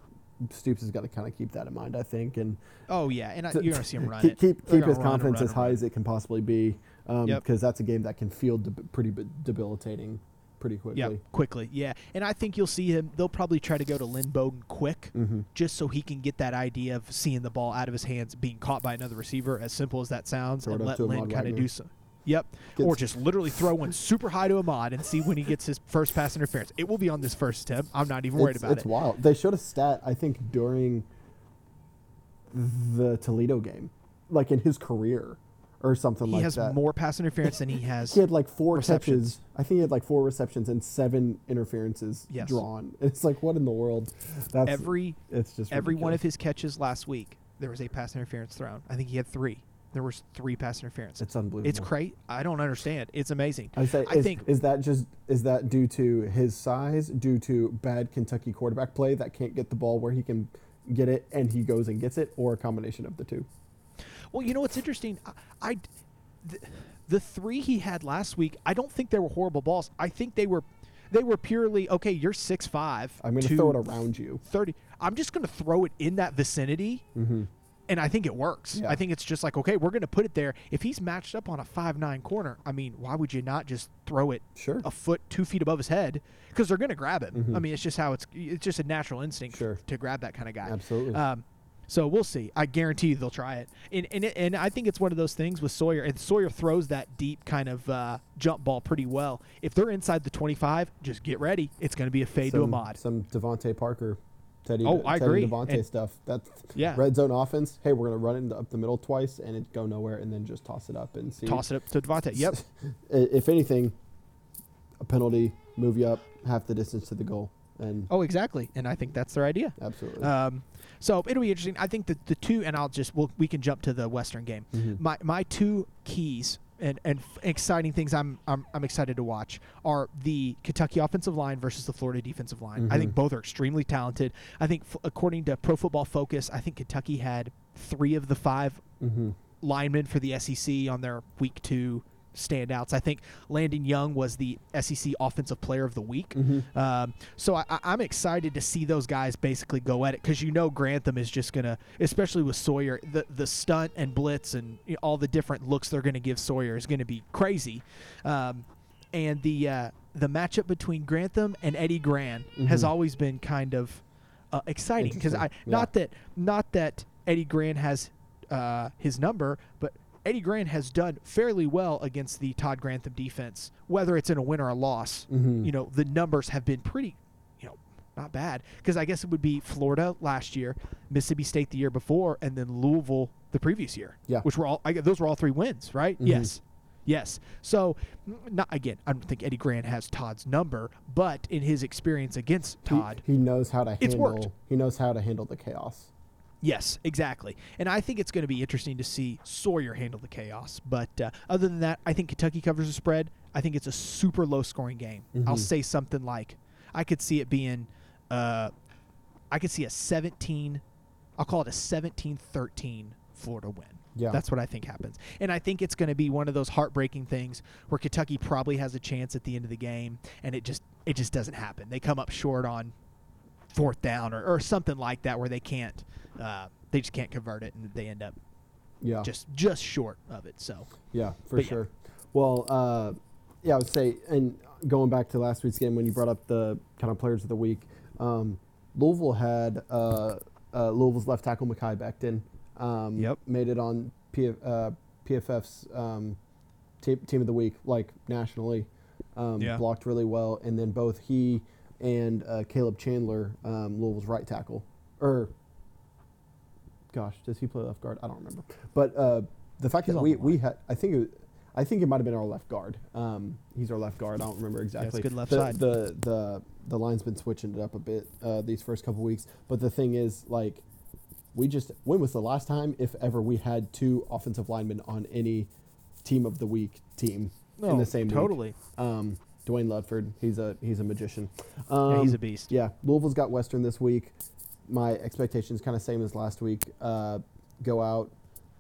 Stoops has got to kind of keep that in mind, I think, and oh yeah, and I, you're going to see him <laughs> run keep it. keep, keep his confidence as high as it can possibly be, because Yep. that's a game that can feel deb- pretty b- debilitating pretty quickly. Yeah, quickly. Yeah, and I think you'll see him. They'll probably try to go to Lynn Bowden quick, Mm-hmm. just so he can get that idea of seeing the ball out of his hands, being caught by another receiver. As simple as that sounds, Throw and let Lynn kind of do some. Yep, Gets- or just literally throw one super high to Ahmad and see when he gets his first pass interference. It will be on this first attempt. I'm not even worried it's, about it's it. wild. They showed a stat I think during the Toledo game, like in his career, or something He like that. He has more pass interference than he <laughs> has. He had like four receptions. catches. I think he had like four receptions and seven interferences Yes. drawn. <laughs> It's like what in the world? That's every it's just every one of his catches last week, there was a pass interference thrown. I think he had three. There was three pass interference. It's unbelievable. It's crazy. I don't understand. It's amazing. I say, I is, think- is that just is that due to his size, due to bad Kentucky quarterback play that can't get the ball where he can get it and he goes and gets it, or a combination of the two? Well, you know what's interesting? I, I the, the three he had last week, I don't think they were horrible balls. I think they were they were purely okay. You're six five. I'm going to throw it around you. Thirty. I'm just going to throw it in that vicinity, Mm-hmm. And I think it works. Yeah. I think it's just like okay, we're going to put it there. If he's matched up on a five nine corner, I mean, why would you not just throw it Sure. a foot, two feet above his head? Because they're going to grab him. Mhm. I mean, it's just how it's. It's just a natural instinct Sure. to grab that kind of guy. Absolutely. Um, so we'll see. I guarantee you they'll try it. And and, it, and I think it's one of those things with Sawyer. And Sawyer throws that deep kind of uh, jump ball pretty well. If they're inside the 25, just get ready. It's going to be a fade to Ahmad. Some DeVante Parker, Teddy. Oh, I Teddy agree. DeVante And- stuff. That's Yeah. red zone offense. Hey, we're going to run it up the middle twice and it go nowhere, and then just toss it up and see. Toss it up to DeVante. Yep. <laughs> If anything, a penalty, move you up half the distance to the goal, and Oh, exactly. And I think that's their idea. absolutely. Um, so it'll be interesting. I think that the two, and I'll just we'll, we can jump to the Western game. Mhm. My my two keys and and f- exciting things I'm, I'm I'm excited to watch are the Kentucky offensive line versus the Florida defensive line. I think Mhm. both are extremely talented. I think f- according to Pro Football Focus, I think Kentucky had three of the five Mm-hmm. linemen for the SEC on their week two standouts. I think Landon Young was the SEC Offensive Player of the Week. Mm-hmm. Um, so I, I'm excited to see those guys basically go at it because you know Grantham is just gonna, especially with Sawyer, the the stunt and blitz and you know, all the different looks they're gonna give Sawyer is gonna be crazy. Um, and the uh, the matchup between Grantham and Eddie Gran has Mhm. always been kind of uh, exciting because I Interesting, not that not that Eddie Gran has uh, his number, but Eddie Gran has done fairly well against the Todd Grantham defense, whether it's in a win or a loss Mm-hmm. you know the numbers have been pretty you know not bad because i guess it would be florida last year mississippi state the year before and then louisville the previous year Yeah. which were all I, guess those were all three wins right Mhm. yes yes so not again i don't think eddie gran has todd's number but in his experience against todd He, he knows how to It's handle. worked. He knows how to handle the chaos. Yes, exactly. And I think it's going to be interesting to see Sawyer handle the chaos. But uh, other than that, I think Kentucky covers the spread. I think it's a super low scoring game. I'll Mhm. say something like I could see it being, uh, I could see a 17, I'll call it a 17 13 Florida win. Yeah. That's what I think happens. And I think it's going to be one of those heartbreaking things where Kentucky probably has a chance at the end of the game and it just it just doesn't happen. They come up short on fourth down or, or something like that where they can't uh, they just can't convert it and they end up yeah. just just short of it. So Yeah, for But yeah. sure. Well, uh, yeah, I would say, and going back to last week's game when you brought up the kind of players of the week, um, Louisville had uh, uh, Louisville's left tackle Mekhi Becton. Um, Yep. Made it on P- uh, PFF's um, te- team of the week, like nationally. Um, Yeah. Blocked really well, and then both he and uh, Caleb Chandler, um, Louisville's right tackle, or gosh, does he play left guard? I don't remember. But uh, the fact He's that we, we had, I think it, I think it might have been our left guard. Um, he's our left guard. I don't remember exactly. good left the, side. The the the line's been switching it up a bit uh, these first couple weeks. But the thing is, like, we just when was the last time, if ever, we had two offensive linemen on any team of the week team in the same week? totally. Um, Dwayne Ledford, he's a he's a magician. Um, yeah, he's a beast. yeah, Louisville's got Western this week. My expectations kind of same as last week. Uh, go out,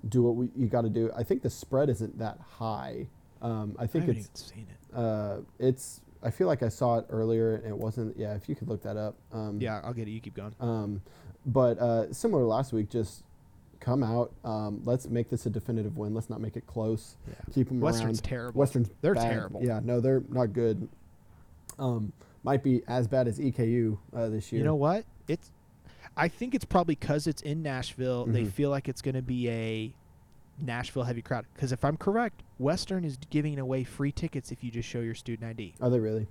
do what we, you got to do. I think the spread isn't that high. Um, I I think haven't it's even seen it. uh, it's. I feel like I saw it earlier and it wasn't. Yeah, if you could look that up. Um, Yeah, I'll get it. You keep going. Um, but uh, similar to last week, just come out. Um, let's make this a definitive win. Let's not make it close. Yeah. Keep them Western's around. terrible. Western's They're bad. terrible. Yeah, no, they're not good. Um, might be as bad as EKU uh, this year. You know what? It's. I think it's probably because it's in Nashville. They Mhm. feel like it's going to be a Nashville heavy crowd. Because if I'm correct, Western is giving away free tickets if you just show your student ID. Are they really?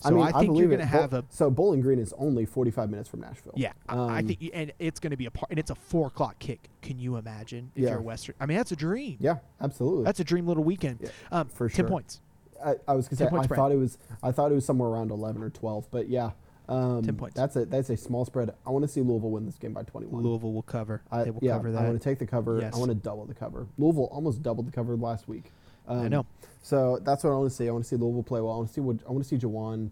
So I think you're gonna it. have a- so Bowling Green is only 45 minutes from Nashville. Yeah, I- I Um, think, and it's going to be a part, and it's a four o'clock kick. Can you imagine if Yeah. you're Western? I mean, that's a dream. Yeah, absolutely. That's a dream little weekend. Yeah, um, for ten sure. points. I, I was gonna say I spread. thought it was I thought it was somewhere around 11 or 12, but yeah, um, 10 points. That's a that's a small spread. I want to see Louisville win this game by 21. Louisville will cover. I, they will yeah, cover I want to take the cover. Yes. I want to double the cover. Louisville almost doubled the cover last week. Um, I know. So that's what I want to see. I want to see Louisville play well. I want to see what I want to see Jawon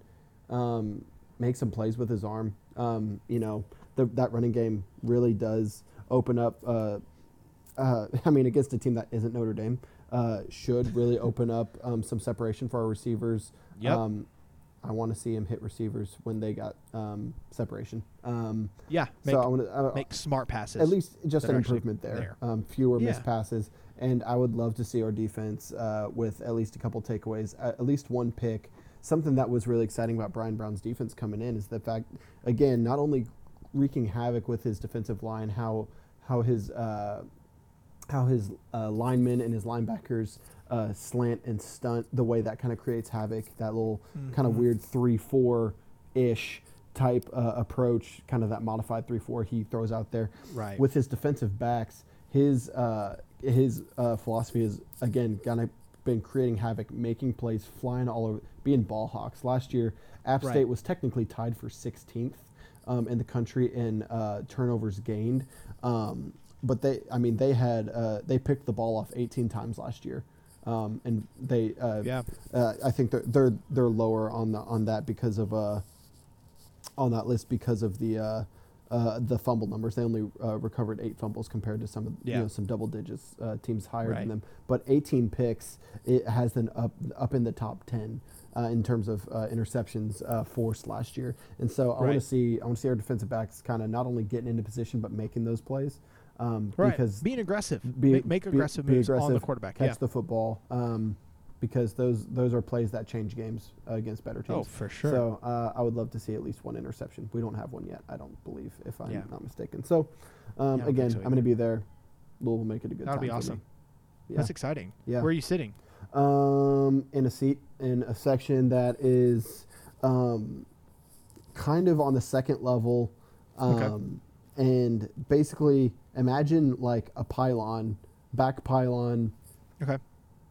um, make some plays with his arm. Um, you know, the, that running game really does open up. Uh, uh, <laughs> I mean, against a team that isn't Notre Dame, uh, should really open up um, some separation for our receivers. Yep. Um, I want to see him hit receivers when they got um, separation. Um, yeah, make, so I want to uh, make smart passes. at least just an improvement there. there. Um, fewer Yeah. missed passes, and I would love to see our defense uh, with at least a couple takeaways, at at least one pick. Something that was really exciting about Bryan Brown's defense coming in is the fact, again, not only wreaking havoc with his defensive line, how how his uh, how his uh, linemen and his linebackers uh, slant and stunt the way that kind of creates havoc. That little kind of weird three four ish type uh, approach, kind of that modified three four he throws out there right. with his defensive backs, his uh, his uh, philosophy is again kind of been creating havoc, making plays, flying all over, being ball hawks. Last year, App Right. State was technically tied for 16th um, in the country in uh, turnovers gained, um, but they, I mean, they had uh, they picked the ball off 18 times last year. Um, and they, uh, Yeah. uh, I think they're, they're they're lower on the on that because of uh, on that list because of the uh, uh, the fumble numbers. They only uh, recovered eight fumbles compared to some of Yeah. you know some double digits uh, teams higher Right. than them. But 18 picks, it has them up up in the top 10 uh, in terms of uh, interceptions uh, forced last year. And so I want to see I want to see our defensive backs kind of not only getting into position but making those plays. Um, Right. Because Being aggressive. be- make, make be- aggressive be moves on the quarterback. catch Yeah. the football. Um, because those those are plays that change games uh, against better teams. Oh, for sure. So uh, I would love to see at least one interception. We don't have one yet, I don't believe, if I'm Yeah. not mistaken. So um, don't again, so I'm going to be there. We'll make it a good time. That'll be awesome. Yeah. That's exciting. Yeah. Where are you sitting? um, in a seat in a section that is um, kind of on the second level. Okay. Um, And basically, imagine like a pylon, back pylon, Okay.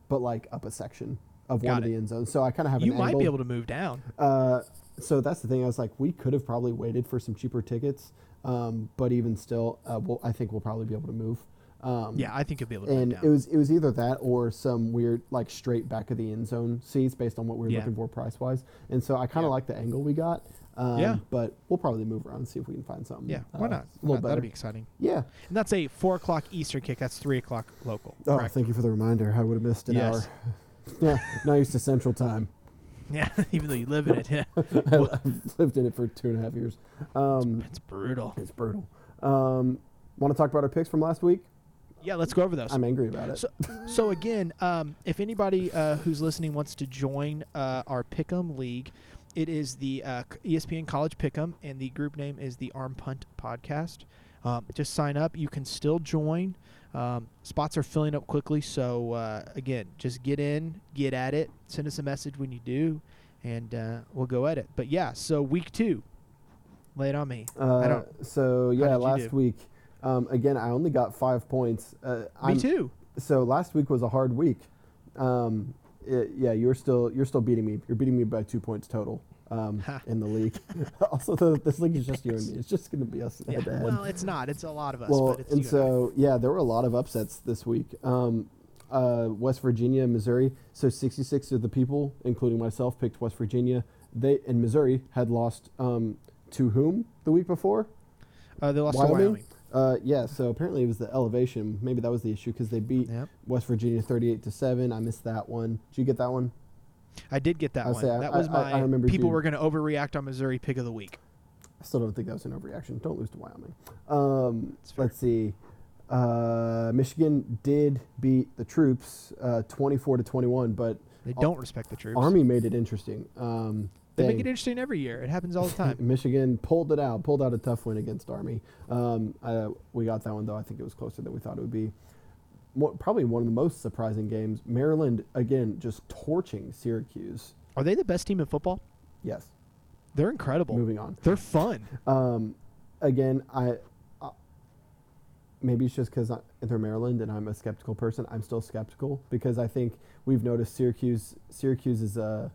but like up a section of Got one of the end zones. So I kind of have an. You an might angle. be able to move down. Uh, so that's the thing. I was like, we could have probably waited for some cheaper tickets, um, but even still, uh, well, I think we'll probably be able to move. Um, Yeah, I think you'll be able to and move down. it was it was either that or some weird like straight back of the end zone seats based on what we were Yeah. looking for price wise. And so I kind of Yeah. like the angle we got. Um, Yeah. But we'll probably move around and see if we can find something. yeah, why uh, not? A little better. That'd be exciting. yeah. And that's a four o'clock Eastern kick. That's three o'clock local. Oh, correct? thank you for the reminder. I would have missed an Yes. hour. <laughs> yeah, not used to Central Time. Yeah, <laughs> even though you live in it, yeah. <laughs> I've lived in it for two and a half years. Um, it's brutal. it's brutal. Um, Want to talk about our picks from last week? Yeah, let's go over those. I'm angry about it. So, so again, um, if anybody uh, who's listening wants to join uh, our Pick'em League, it is the uh, ESPN College Pick'em, and the group name is the Arm Punt Podcast. Um, just sign up. You can still join. Um, spots are filling up quickly, so uh, again, just get in, get at it. Send us a message when you do, and uh, we'll go at it. But yeah, so week two, lay it on me. Uh, don't- So yeah, last week, um, again, I only got five points. Uh, me I'm- too. So last week was a hard week. Um, it- yeah, you're still you're still beating me. You're beating me by two points total um, in the league. <laughs> also, the, this league is just you and me. It's just going to be us Yeah. head to head. Well, it's not. It's a lot of us. Well, but it's and you and so yeah, there were a lot of upsets this week. Um, uh, West Virginia, and Missouri. So 66 of the people, including myself, picked West Virginia. They in Missouri had lost um, to whom the week before? uh, they lost Wyoming? to Wyoming. Uh, yeah, so apparently it was the elevation. Maybe that was the issue because they beat Yep. West Virginia 38 to seven. I missed that one. Did you get that one? I did get that I'll one. say I- that was I- my I remember people you- were going to overreact on Missouri pick of the week. I still don't think that was an overreaction. Don't lose to Wyoming. Um, let's see. Uh, Michigan did beat the troops uh, 24 to 21, but They don't respect the troops. Army made it interesting. Um, they make it interesting every year. It happens all the <laughs> time. Michigan pulled it out, pulled out a tough win against Army. Um, uh, we got that one though. I think it was closer than we thought it would be. Mo- probably one of the most surprising games. Maryland again, just torching Syracuse. Are they the best team in football? Yes. They're incredible. Moving on. They're fun. Um, again, I, I maybe it's just because they're Maryland and I'm a skeptical person. I'm still skeptical because I think we've noticed Syracuse Syracuse is uh,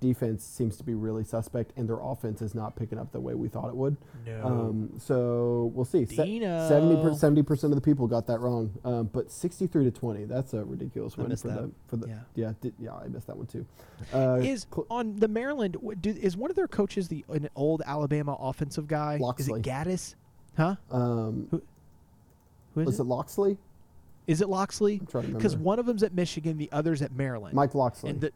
defense seems to be really suspect, and their offense is not picking up the way we thought it would. No. Um, so we'll see. Se- Dino. 70 percent of the people got that wrong, um, but sixty three to twenty. That's a ridiculous I win for that. the for the Yeah. yeah did, yeah I missed that one too. Uh, is cl- on the Maryland? w- Do, is one of their coaches the an old Alabama offensive guy? Locksley. Is it Gattis? Huh? um, Who is was it? it Locksley? Is it Locksley? I'm trying to Because one of them's at Michigan, the other's at Maryland. Mike Locksley. And the,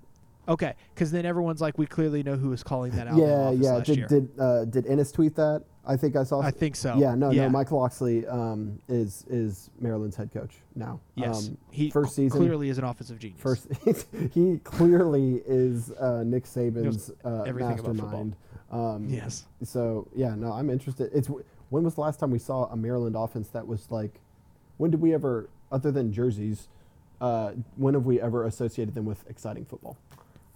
okay, because then everyone's like, we clearly know who was calling that Alabama yeah, yeah. Did year. did uh, did Ennis tweet that? I think I saw. I think so. Yeah, no, yeah. no. Mike Locksley um, is is Maryland's head coach now. Yes, Um, he first cl- season- clearly is an offensive genius. First, <laughs> he clearly is uh, Nick Saban's uh, everything about football. mastermind. Um, yes. So yeah, no, I'm interested. It's when was the last time we saw a Maryland offense that was like? When did we ever, other than jerseys, uh, when have we ever associated them with exciting football?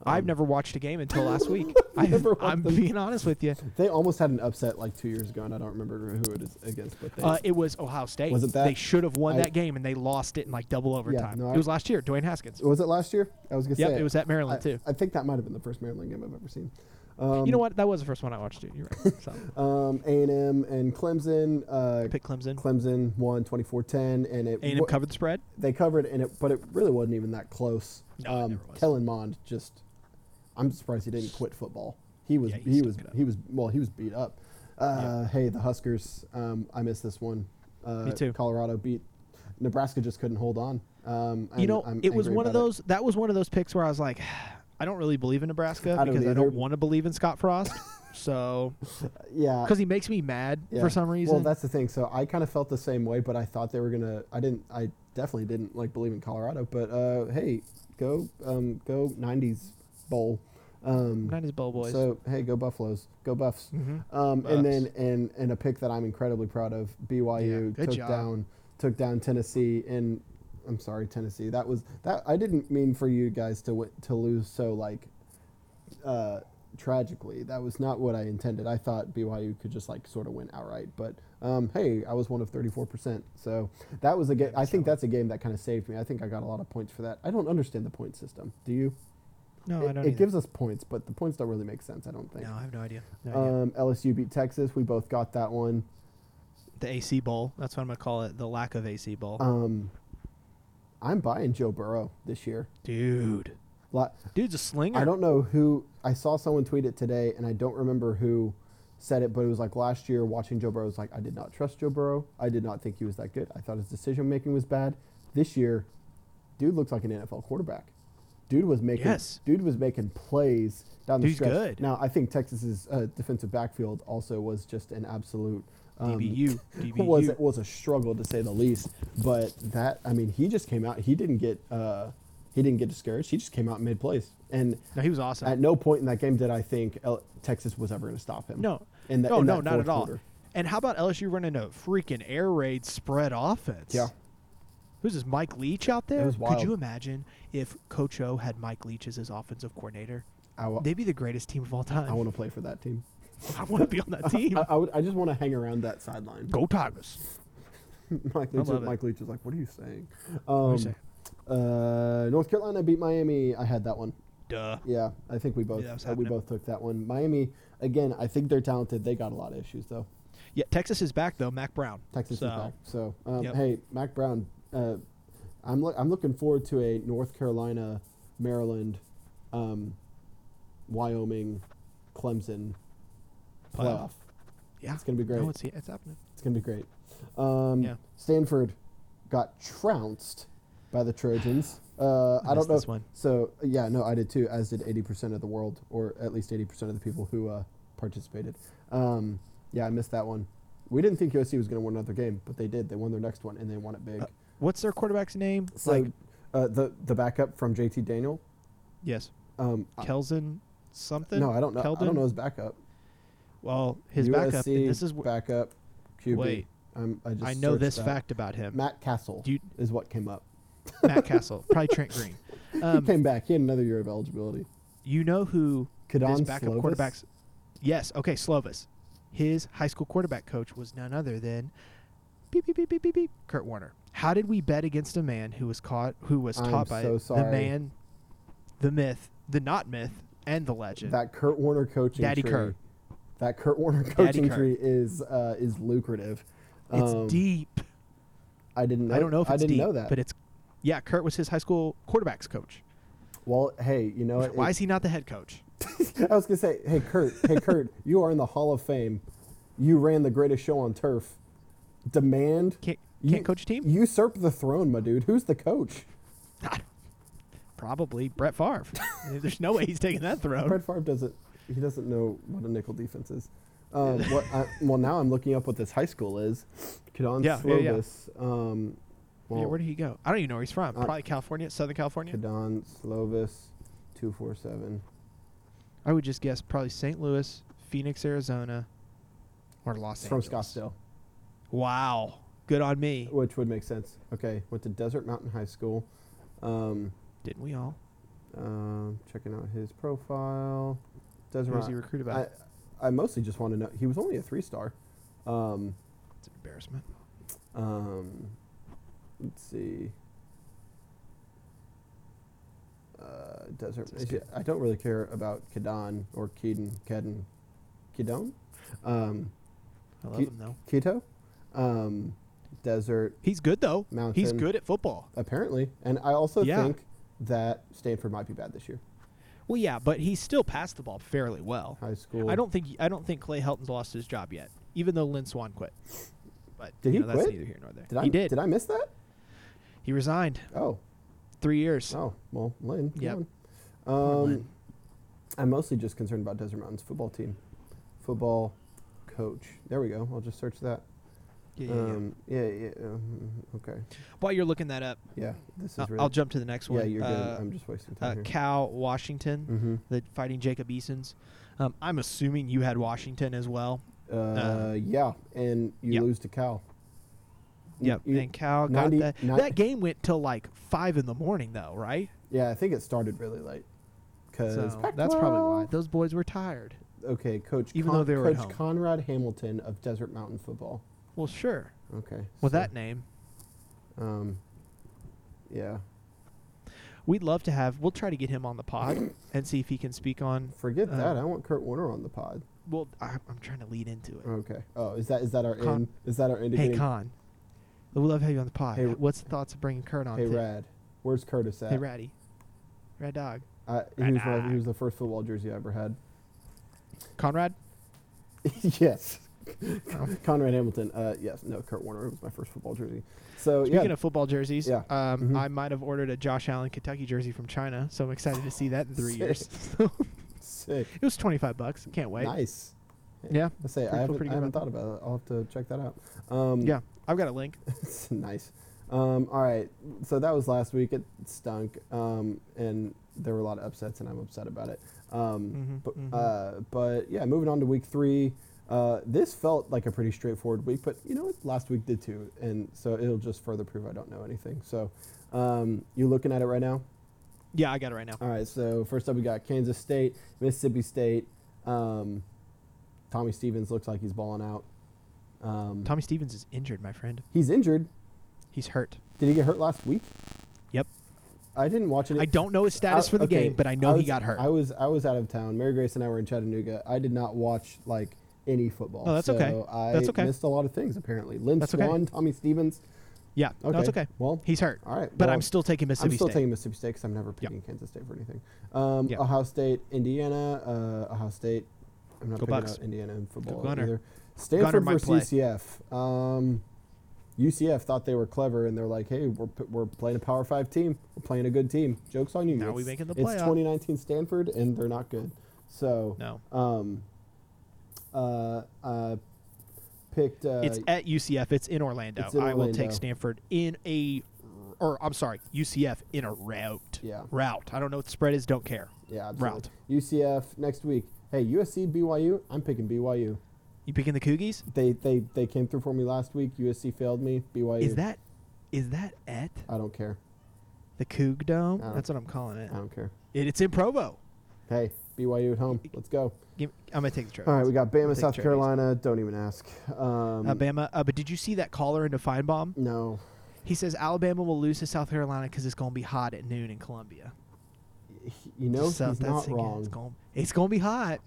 I've Um, never watched a game until last week. <laughs> I, Never watched I'm them. being honest with you. They almost had an upset like two years ago, and I don't remember who it is against. But they, Uh, it was Ohio State. Was it that? They should have won I- that game, and they lost it in like double overtime. no, it I- was last year. Dwayne Haskins. was it last year? I was gonna Yep, say it was at I, Maryland too. I think that might have been the first Maryland game I've ever seen. Um, you know what? That was the first one I watched too. You're right. So <laughs> Um, A&M and Clemson. Uh, pick Clemson. Clemson won 24-10, and it A&M wa- covered the spread. they covered, and it but it really wasn't even that close. No, it um, never was. Kellen Mond just, I'm surprised he didn't quit football. He was Yeah, he he was he was well he was beat up. Uh, Hey, the Huskers. Um, I missed this one. Uh, Me too. Colorado beat Nebraska. Just couldn't hold on. Um, you know, I'm it was one of about it. those. That was one of those picks where I was like, <sighs> I don't really believe in Nebraska I because I don't want to believe in Scott Frost. <laughs> so Yeah. because he makes me mad yeah. for some reason. Well, that's the thing. So I kind of felt the same way, but I thought they were gonna. I didn't. I definitely didn't like believe in Colorado. But uh, hey, go um, go '90s bowl. Um, not his bowl boys. So hey, go Buffaloes, go Buffs. hmm Um, Buffs. and then and and a pick that I'm incredibly proud of. BYU Yeah, took job. down took down Tennessee and I'm sorry Tennessee. That was that I didn't mean for you guys to wi- to lose so like uh, tragically. That was not what I intended. I thought BYU could just like sort of win outright. But um, hey, I was one of 34%. So that was a game. I think that's a game that kind of saved me. I think I got a lot of points for that. I don't understand the point system. Do you? No, it I don't. it either. gives us points, but the points don't really make sense. I don't think. no, I have no idea. No idea. Um, LSU beat Texas. We both got that one. the AC Bowl. That's what I'm gonna call it. The lack of AC Bowl. Um, I'm buying Joe Burrow this year. Dude, La- dude's a slinger. I don't know who. I saw someone tweet it today, and I don't remember who said it, but it was like last year watching Joe Burrow. I was like, I did not trust Joe Burrow. I did not think he was that good. I thought his decision making was bad. This year, dude looks like an NFL quarterback. Dude was making. Yes. Dude was making plays down the Dude's stretch. good. Now I think Texas's uh, defensive backfield also was just an absolute. Um, DBU. <laughs> DBU. was it was a struggle to say the least. But that I mean, he just came out. He didn't get uh, he didn't get discouraged. He just came out and made plays. And no, he was awesome. at no point in that game did I think L- Texas was ever going to stop him. no, in that, no, in no, not at all. quarter. And how about LSU running a freaking air raid spread offense? Yeah, Who's this? Mike Leach out there? Could you imagine if Coach O had Mike Leach as his offensive coordinator? I, They'd be the greatest team of all time. I want to play for that team. <laughs> I want to be on that <laughs> team. I, I, would, I just want to hang around that sideline. Go Tigers. <laughs> Mike Leach. Mike Leach is like, what are you saying? Um, you say? uh, North Carolina beat Miami. I had that one. Duh. Yeah, I think we both was uh, we both took that one. Miami again. I think they're talented. They got a lot of issues though. Yeah, Texas is back though. Mack Brown. Texas so, is back. So um, Yep. hey, Mack Brown. Uh, I'm loo- I'm looking forward to a North Carolina, Maryland, um, Wyoming, Clemson Playoff. playoff. Yeah. It's gonna be great. No, it's, it's happening. It's gonna be great. Um, Yeah. Stanford got trounced by the Trojans. <sighs> Uh, I, don't know. this one. So yeah, no, I did too. As did eighty percent of the world, or at least eighty percent of the people who uh, participated. Um, yeah, I missed that one. We didn't think USC was going to win another game, but they did. They won their next one, and they won it big. Uh, What's their quarterback's name? like, uh, the the backup from JT Daniel. yes, Um, Kelson something. no, I don't know. I don't know his backup. Well, his USC backup. This is backup. QB. Wait. I'm, I just I know this fact about him. Matt Castle you, is what came up. <laughs> Matt Castle, probably Trent Green. <laughs> he Um, came back. He had another year of eligibility. you know who his backup Slovis? quarterbacks? Yes. Okay, Slovis. His high school quarterback coach was none other than beep beep beep beep beep beep Kurt Warner. How did we bet against a man who was caught who was I'm taught by so the man, the myth, the not myth, and the legend? That Kurt Warner coaching Daddy tree. Kurt. That Kurt Warner coaching Kurt. tree is uh, is lucrative. it's Um, deep. I didn't know. I don't know if I didn't deep, know that. but it's yeah. Kurt was his high school quarterbacks coach. well, hey, you know? Why is he not the head coach? <laughs> I was gonna say, hey Kurt, hey Kurt, you are in the Hall of Fame. You ran the greatest show on turf. Demand Can't you, can't coach a team? Usurp the throne, my dude. Who's the coach? Probably Brett Favre. <laughs> There's no way he's taking that throne. Brett Favre doesn't. He doesn't know what a nickel defense is. Um, <laughs> what I, well, now I'm looking up what this high school is. Kadon Yeah, yeah, yeah. Um, well, yeah, where did he go? I don't even know where he's from. Uh, Probably California, Southern California. Kadon Slovis, two four seven. I would just guess probably St. Louis, Phoenix, Arizona, or Los It's from Angeles. Scottsdale, Wow, good on me. which would make sense. Okay, went to Desert Mountain High School. Um, Didn't we all? um, checking out his profile. Desert Who was he Mountain. recruited by? I, I mostly just want to know. He was only a three star. Um, It's an embarrassment. um, let's see. Uh, Desert. I don't really care about Kedon or Keaton. Kedon. Kedon? Um, I love him though. Keto? Um, Desert. He's good though. Mountain. He's good at football. Apparently. And I also Yeah. think that Stanford might be bad this year. Well, yeah, but he still passed the ball fairly well. High school. I don't think I don't think Clay Helton's lost his job yet, even though Lynn Swann quit. But Did he know, that's quit? neither here nor there. Did I he did. Did I miss that? He resigned. Oh. Three years. Oh. Well, Lynn. come Yep. on. Poor Um. I'm mostly just concerned about Desert Mountains football team, football coach. There we go. I'll just search that. Yeah, yeah, yeah. Um, yeah. yeah, um, okay. While you're looking that up, Yeah. This is I'll, really. I'll jump to the next one. yeah, you're uh, good. I'm just wasting time uh, here. Cal Washington, mm-hmm. the fighting Jacob Easons. Um, I'm assuming you had Washington as well. Uh, yeah, and you yep. lose to Cal. Yep. you- and Cal 90 got that. ni- that game went till like five in the morning, though, right? yeah, I think it started really late. Cause So that's probably why those boys were tired. Okay, Coach. Even Con- though they were Coach. Conrad Hamilton of Desert Mountain Football. Well, sure. Okay. With so, that name, Um. Yeah. we'd love to have. We'll try to get him on the pod <coughs> and see if he can speak on. Forget Uh, that. I want Kurt Warner on the pod. Well, I, I'm trying to lead into it. Okay. Oh, is that is that our Con- in? Is that our Hey, indicating? Con. We'd love to have you on the pod. Hey, What's the thoughts of bringing Kurt on? hey, too? Rad. Where's Curtis at? Hey, Ratty. Rad Dog. Uh, he Rad was my, dog. he was the first football jersey I ever had. Conrad? <laughs> yes. Oh. Conrad Hamilton. Uh, yes. No, Kurt Warner was my first football jersey. So Speaking yeah. of football jerseys, Yeah. um, Mhm. I might have ordered a Josh Allen Kentucky jersey from China, so I'm excited to see that in three <laughs> years. Sick. <laughs> it was 25 bucks. Can't wait. Nice. Yeah. I say I haven't, I haven't thought about it. I'll have to check that out. Um, Yeah. I've got a link. it's <laughs> nice. Um, all right. So that was last week. It stunk, um, and there were a lot of upsets, and I'm upset about it. Um, Mhm, but, mhm. uh, but yeah, moving on to week three. Uh, this felt like a pretty straightforward week, but you know what? Last week did too, and so it'll just further prove I don't know anything. So, um, you looking at it right now? Yeah, I got it right now. All right. So first up, we got Kansas State, Mississippi State. Um, Tommy Stevens looks like he's balling out. Um, Tommy Stevens is injured, my friend. he's injured. He's hurt. Did he get hurt last week? Yep. I didn't watch it. I don't know his status I- for the okay, game, but I know was, he got hurt. I was I was out of town. Mary Grace and I were in Chattanooga. I did not watch like any football. Oh, that's so okay. I That's okay. missed a lot of things apparently. Lynn That's okay. Swann, Tommy Stevens. yeah, Okay. no, okay. Well, He's hurt, all right. but well, I'm still taking Mississippi. I'm still State. taking Mississippi State because I'm never picking Kansas State for anything. Um, Yep. Ohio State, Indiana. Uh, Ohio State. I'm not Go picking Bucks. out Indiana in football Gunnar. either. Stanford versus. UCF. Um, UCF thought they were clever, and they're like, "Hey, we're, p- we're playing a Power Five team. We're playing a good team. Jokes on you. Now it's, we making the play. It's 2019 Stanford, and they're not good. So, no, um, uh, uh, picked. Uh, it's at UCF. It's in Orlando. It's in I will take Stanford in a, or I'm sorry, UCF in a rout. yeah, Rout. I don't know what the spread is. Don't care. yeah, absolutely. Rout. UCF next week. Hey, USC, BYU. I'm picking BYU. You picking the Cougies? They they they came through for me last week. USC failed me. BYU. Is that, is that at I don't care. the Coug Dome? That's what I'm calling it. I don't care. it it's in Provo. Hey, BYU at home. Let's go. Give, I'm gonna take the Trojans. All right, we got Bama, South. Carolina. Don't even ask. Um, Alabama. Uh, but did you see that caller into Finebaum? No. He says Alabama will lose to South Carolina because it's going to be hot at noon in Columbia. You know Just he's not wrong. It's going, it's to be hot,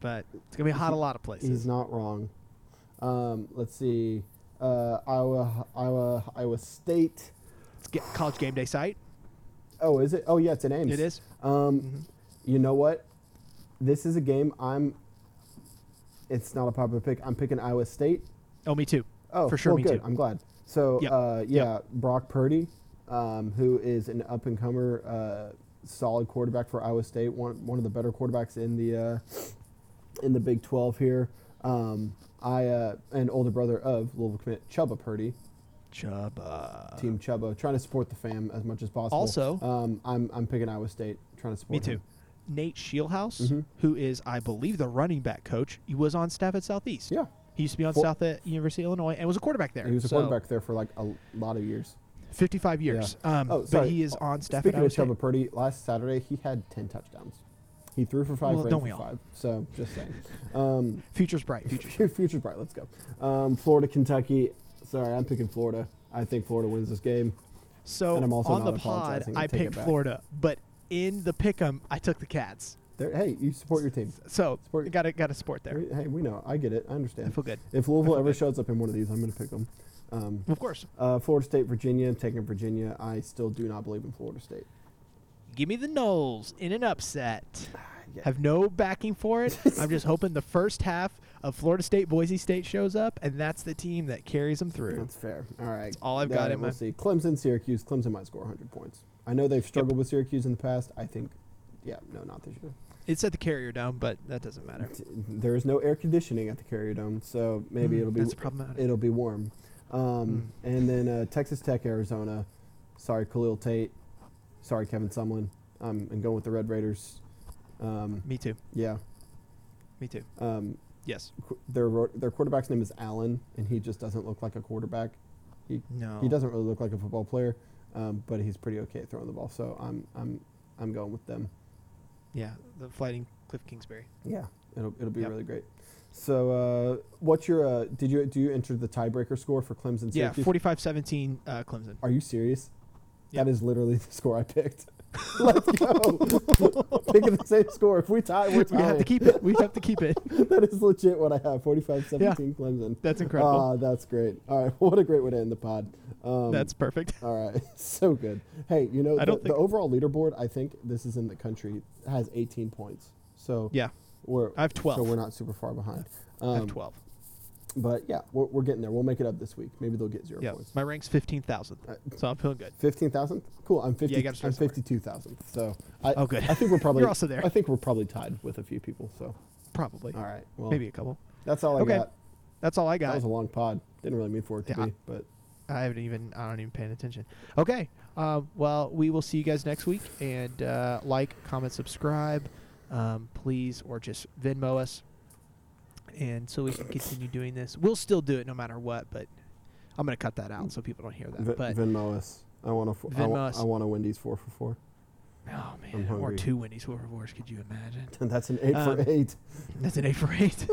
but it's going to be hot a lot of places. He's not wrong. Um, let's see. Uh, Iowa, Iowa, Iowa State. It's college game day site. Oh, is it? Oh, yeah, it's in Ames. It is. Um, Mhm. You know what? This is a game I'm. It's not a popular pick. I'm picking Iowa State. Oh, me too. Oh, For sure, well, me good. too. I'm glad. So, Yep. uh, yeah, Brock Purdy, um, who is an up and comer, uh, solid quarterback for Iowa State, one one of the better quarterbacks in the uh, in the Big 12 here. Um, I uh, an older brother of Louisville commit Chubba Purdy, Chubba. Team Chubba, trying to support the fam as much as possible. Also- um, I'm I'm picking Iowa State, trying to support. Me too. him. Nate Scheelhaase, Mhm. who is, I believe, the running back coach. He was on staff at Southeast. Yeah, He used to be on For- staff at University of Illinois and was a quarterback there. he was a So, quarterback there for like a lot of years. 55 years. Um, Oh, but sorry. he is on staff Speaking at Iowa of State. Chubba Purdy, last Saturday he had ten touchdowns. He threw for five, Well, ran don't for we all? five. So just saying. Um, Future's bright. Future. future, <laughs> future's bright. Let's go. Um, Florida, Kentucky. Sorry, I'm picking Florida. I think Florida wins this game. So And I'm also on the not pod, apologizing. I I take it picked back. Florida, but in the pick'em, I took the Cats. There, hey, you support your team. So Support- got to got to support there. Hey, we know. I get it. I understand. I feel good. If Louisville ever good. shows up in one of these, I'm going to pick them. Um, Of course. uh, Florida State, Virginia. I'm taking Virginia. I still do not believe in Florida State. Give me the Knowles in an upset. <sighs> Yeah. Have no backing for it. <laughs> I'm just hoping the first half of Florida State Boise State shows up, and that's the team that carries them through. That's fair. All right. all I've got in we'll my- see. Clemson, Syracuse. Clemson might score 100 points. I know they've struggled with Syracuse in the past. I think, yeah, no, not this year. It's at the Carrier Dome, but that doesn't matter. There is no air conditioning at the Carrier Dome, so maybe Mm, it'll be that's problematic. it'll be warm. Um, Mm. And then uh, Texas Tech, Arizona. Sorry, Khalil Tate. Sorry, Kevin Sumlin. Um, and going with the Red Raiders. Um, Me too. yeah. Me too. Um, Yes. qu- their ro- their quarterback's name is Allen, and he just doesn't look like a quarterback. No. He doesn't really look like a football player, um, but he's pretty okay at throwing the ball. So I'm I'm I'm going with them. Yeah. The Fighting Cliff Kingsbury. Yeah, it'll it'll be Yep. really great. So uh, what's your uh, did you do you enter the tiebreaker score for Clemson? Yeah. 45-17 uh, Clemson. Are you serious? Yep. That is literally <laughs> the score I picked. <laughs> Let's go. Picking the same score. If we tie, we're We have to keep it. We have to keep it. <laughs> that is legit what I have. 45-17 Clemson. That's incredible. Ah, that's great. All right, <laughs> what a great way to end the pod. Um, That's perfect. all right, so good. Hey, you know I the, don't the overall leaderboard? I think this is in the country has 18 points. So Yeah. we're I have 12. so we're not super far behind. I have Um, 12. But yeah, we're, we're getting there. We'll make it up this week. Maybe they'll get zero Yeah. points. My rank's 15,000. Uh, So I'm feeling good. Fifteen thousand. Cool. I'm fifty. Yeah, I'm somewhere. fifty-two thousand. So I. Oh, good. I think we're <laughs> probably. You're also there. I think we're probably tied with a few people. So Probably. all right. Well, Maybe a couple. that's all I Okay. got. That's all I got. That was a long pod. Didn't really mean for it to Yeah. be, but I haven't even. I don't even paying attention. Okay. Um, well, we will see you guys next week. And uh, like, comment, subscribe, um, please, or just Venmo us, and so we can continue doing this. We'll still do it no matter what, but I'm gonna cut that out so people don't hear that. v- but Venmo us. I want a. I, Venmo wa- us. I want a Wendy's four for four. oh man, or two Wendy's four fours. Could you imagine? And <laughs> that's an eight Um, for eight. That's an eight for eight.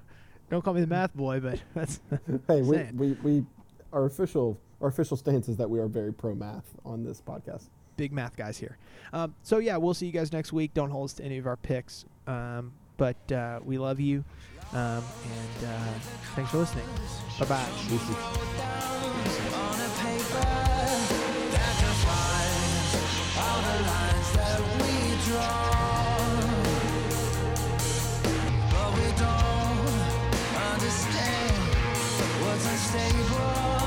<laughs> don't call me the math boy, but <laughs> that's Hey, we, we we our official our official stance is that we are very pro math on this podcast. big math guys here. Um, so yeah, we'll see you guys next week. Don't hold us to any of our picks, um, but uh, we love you, um, and uh, thanks for listening. Bye bye. Unstable.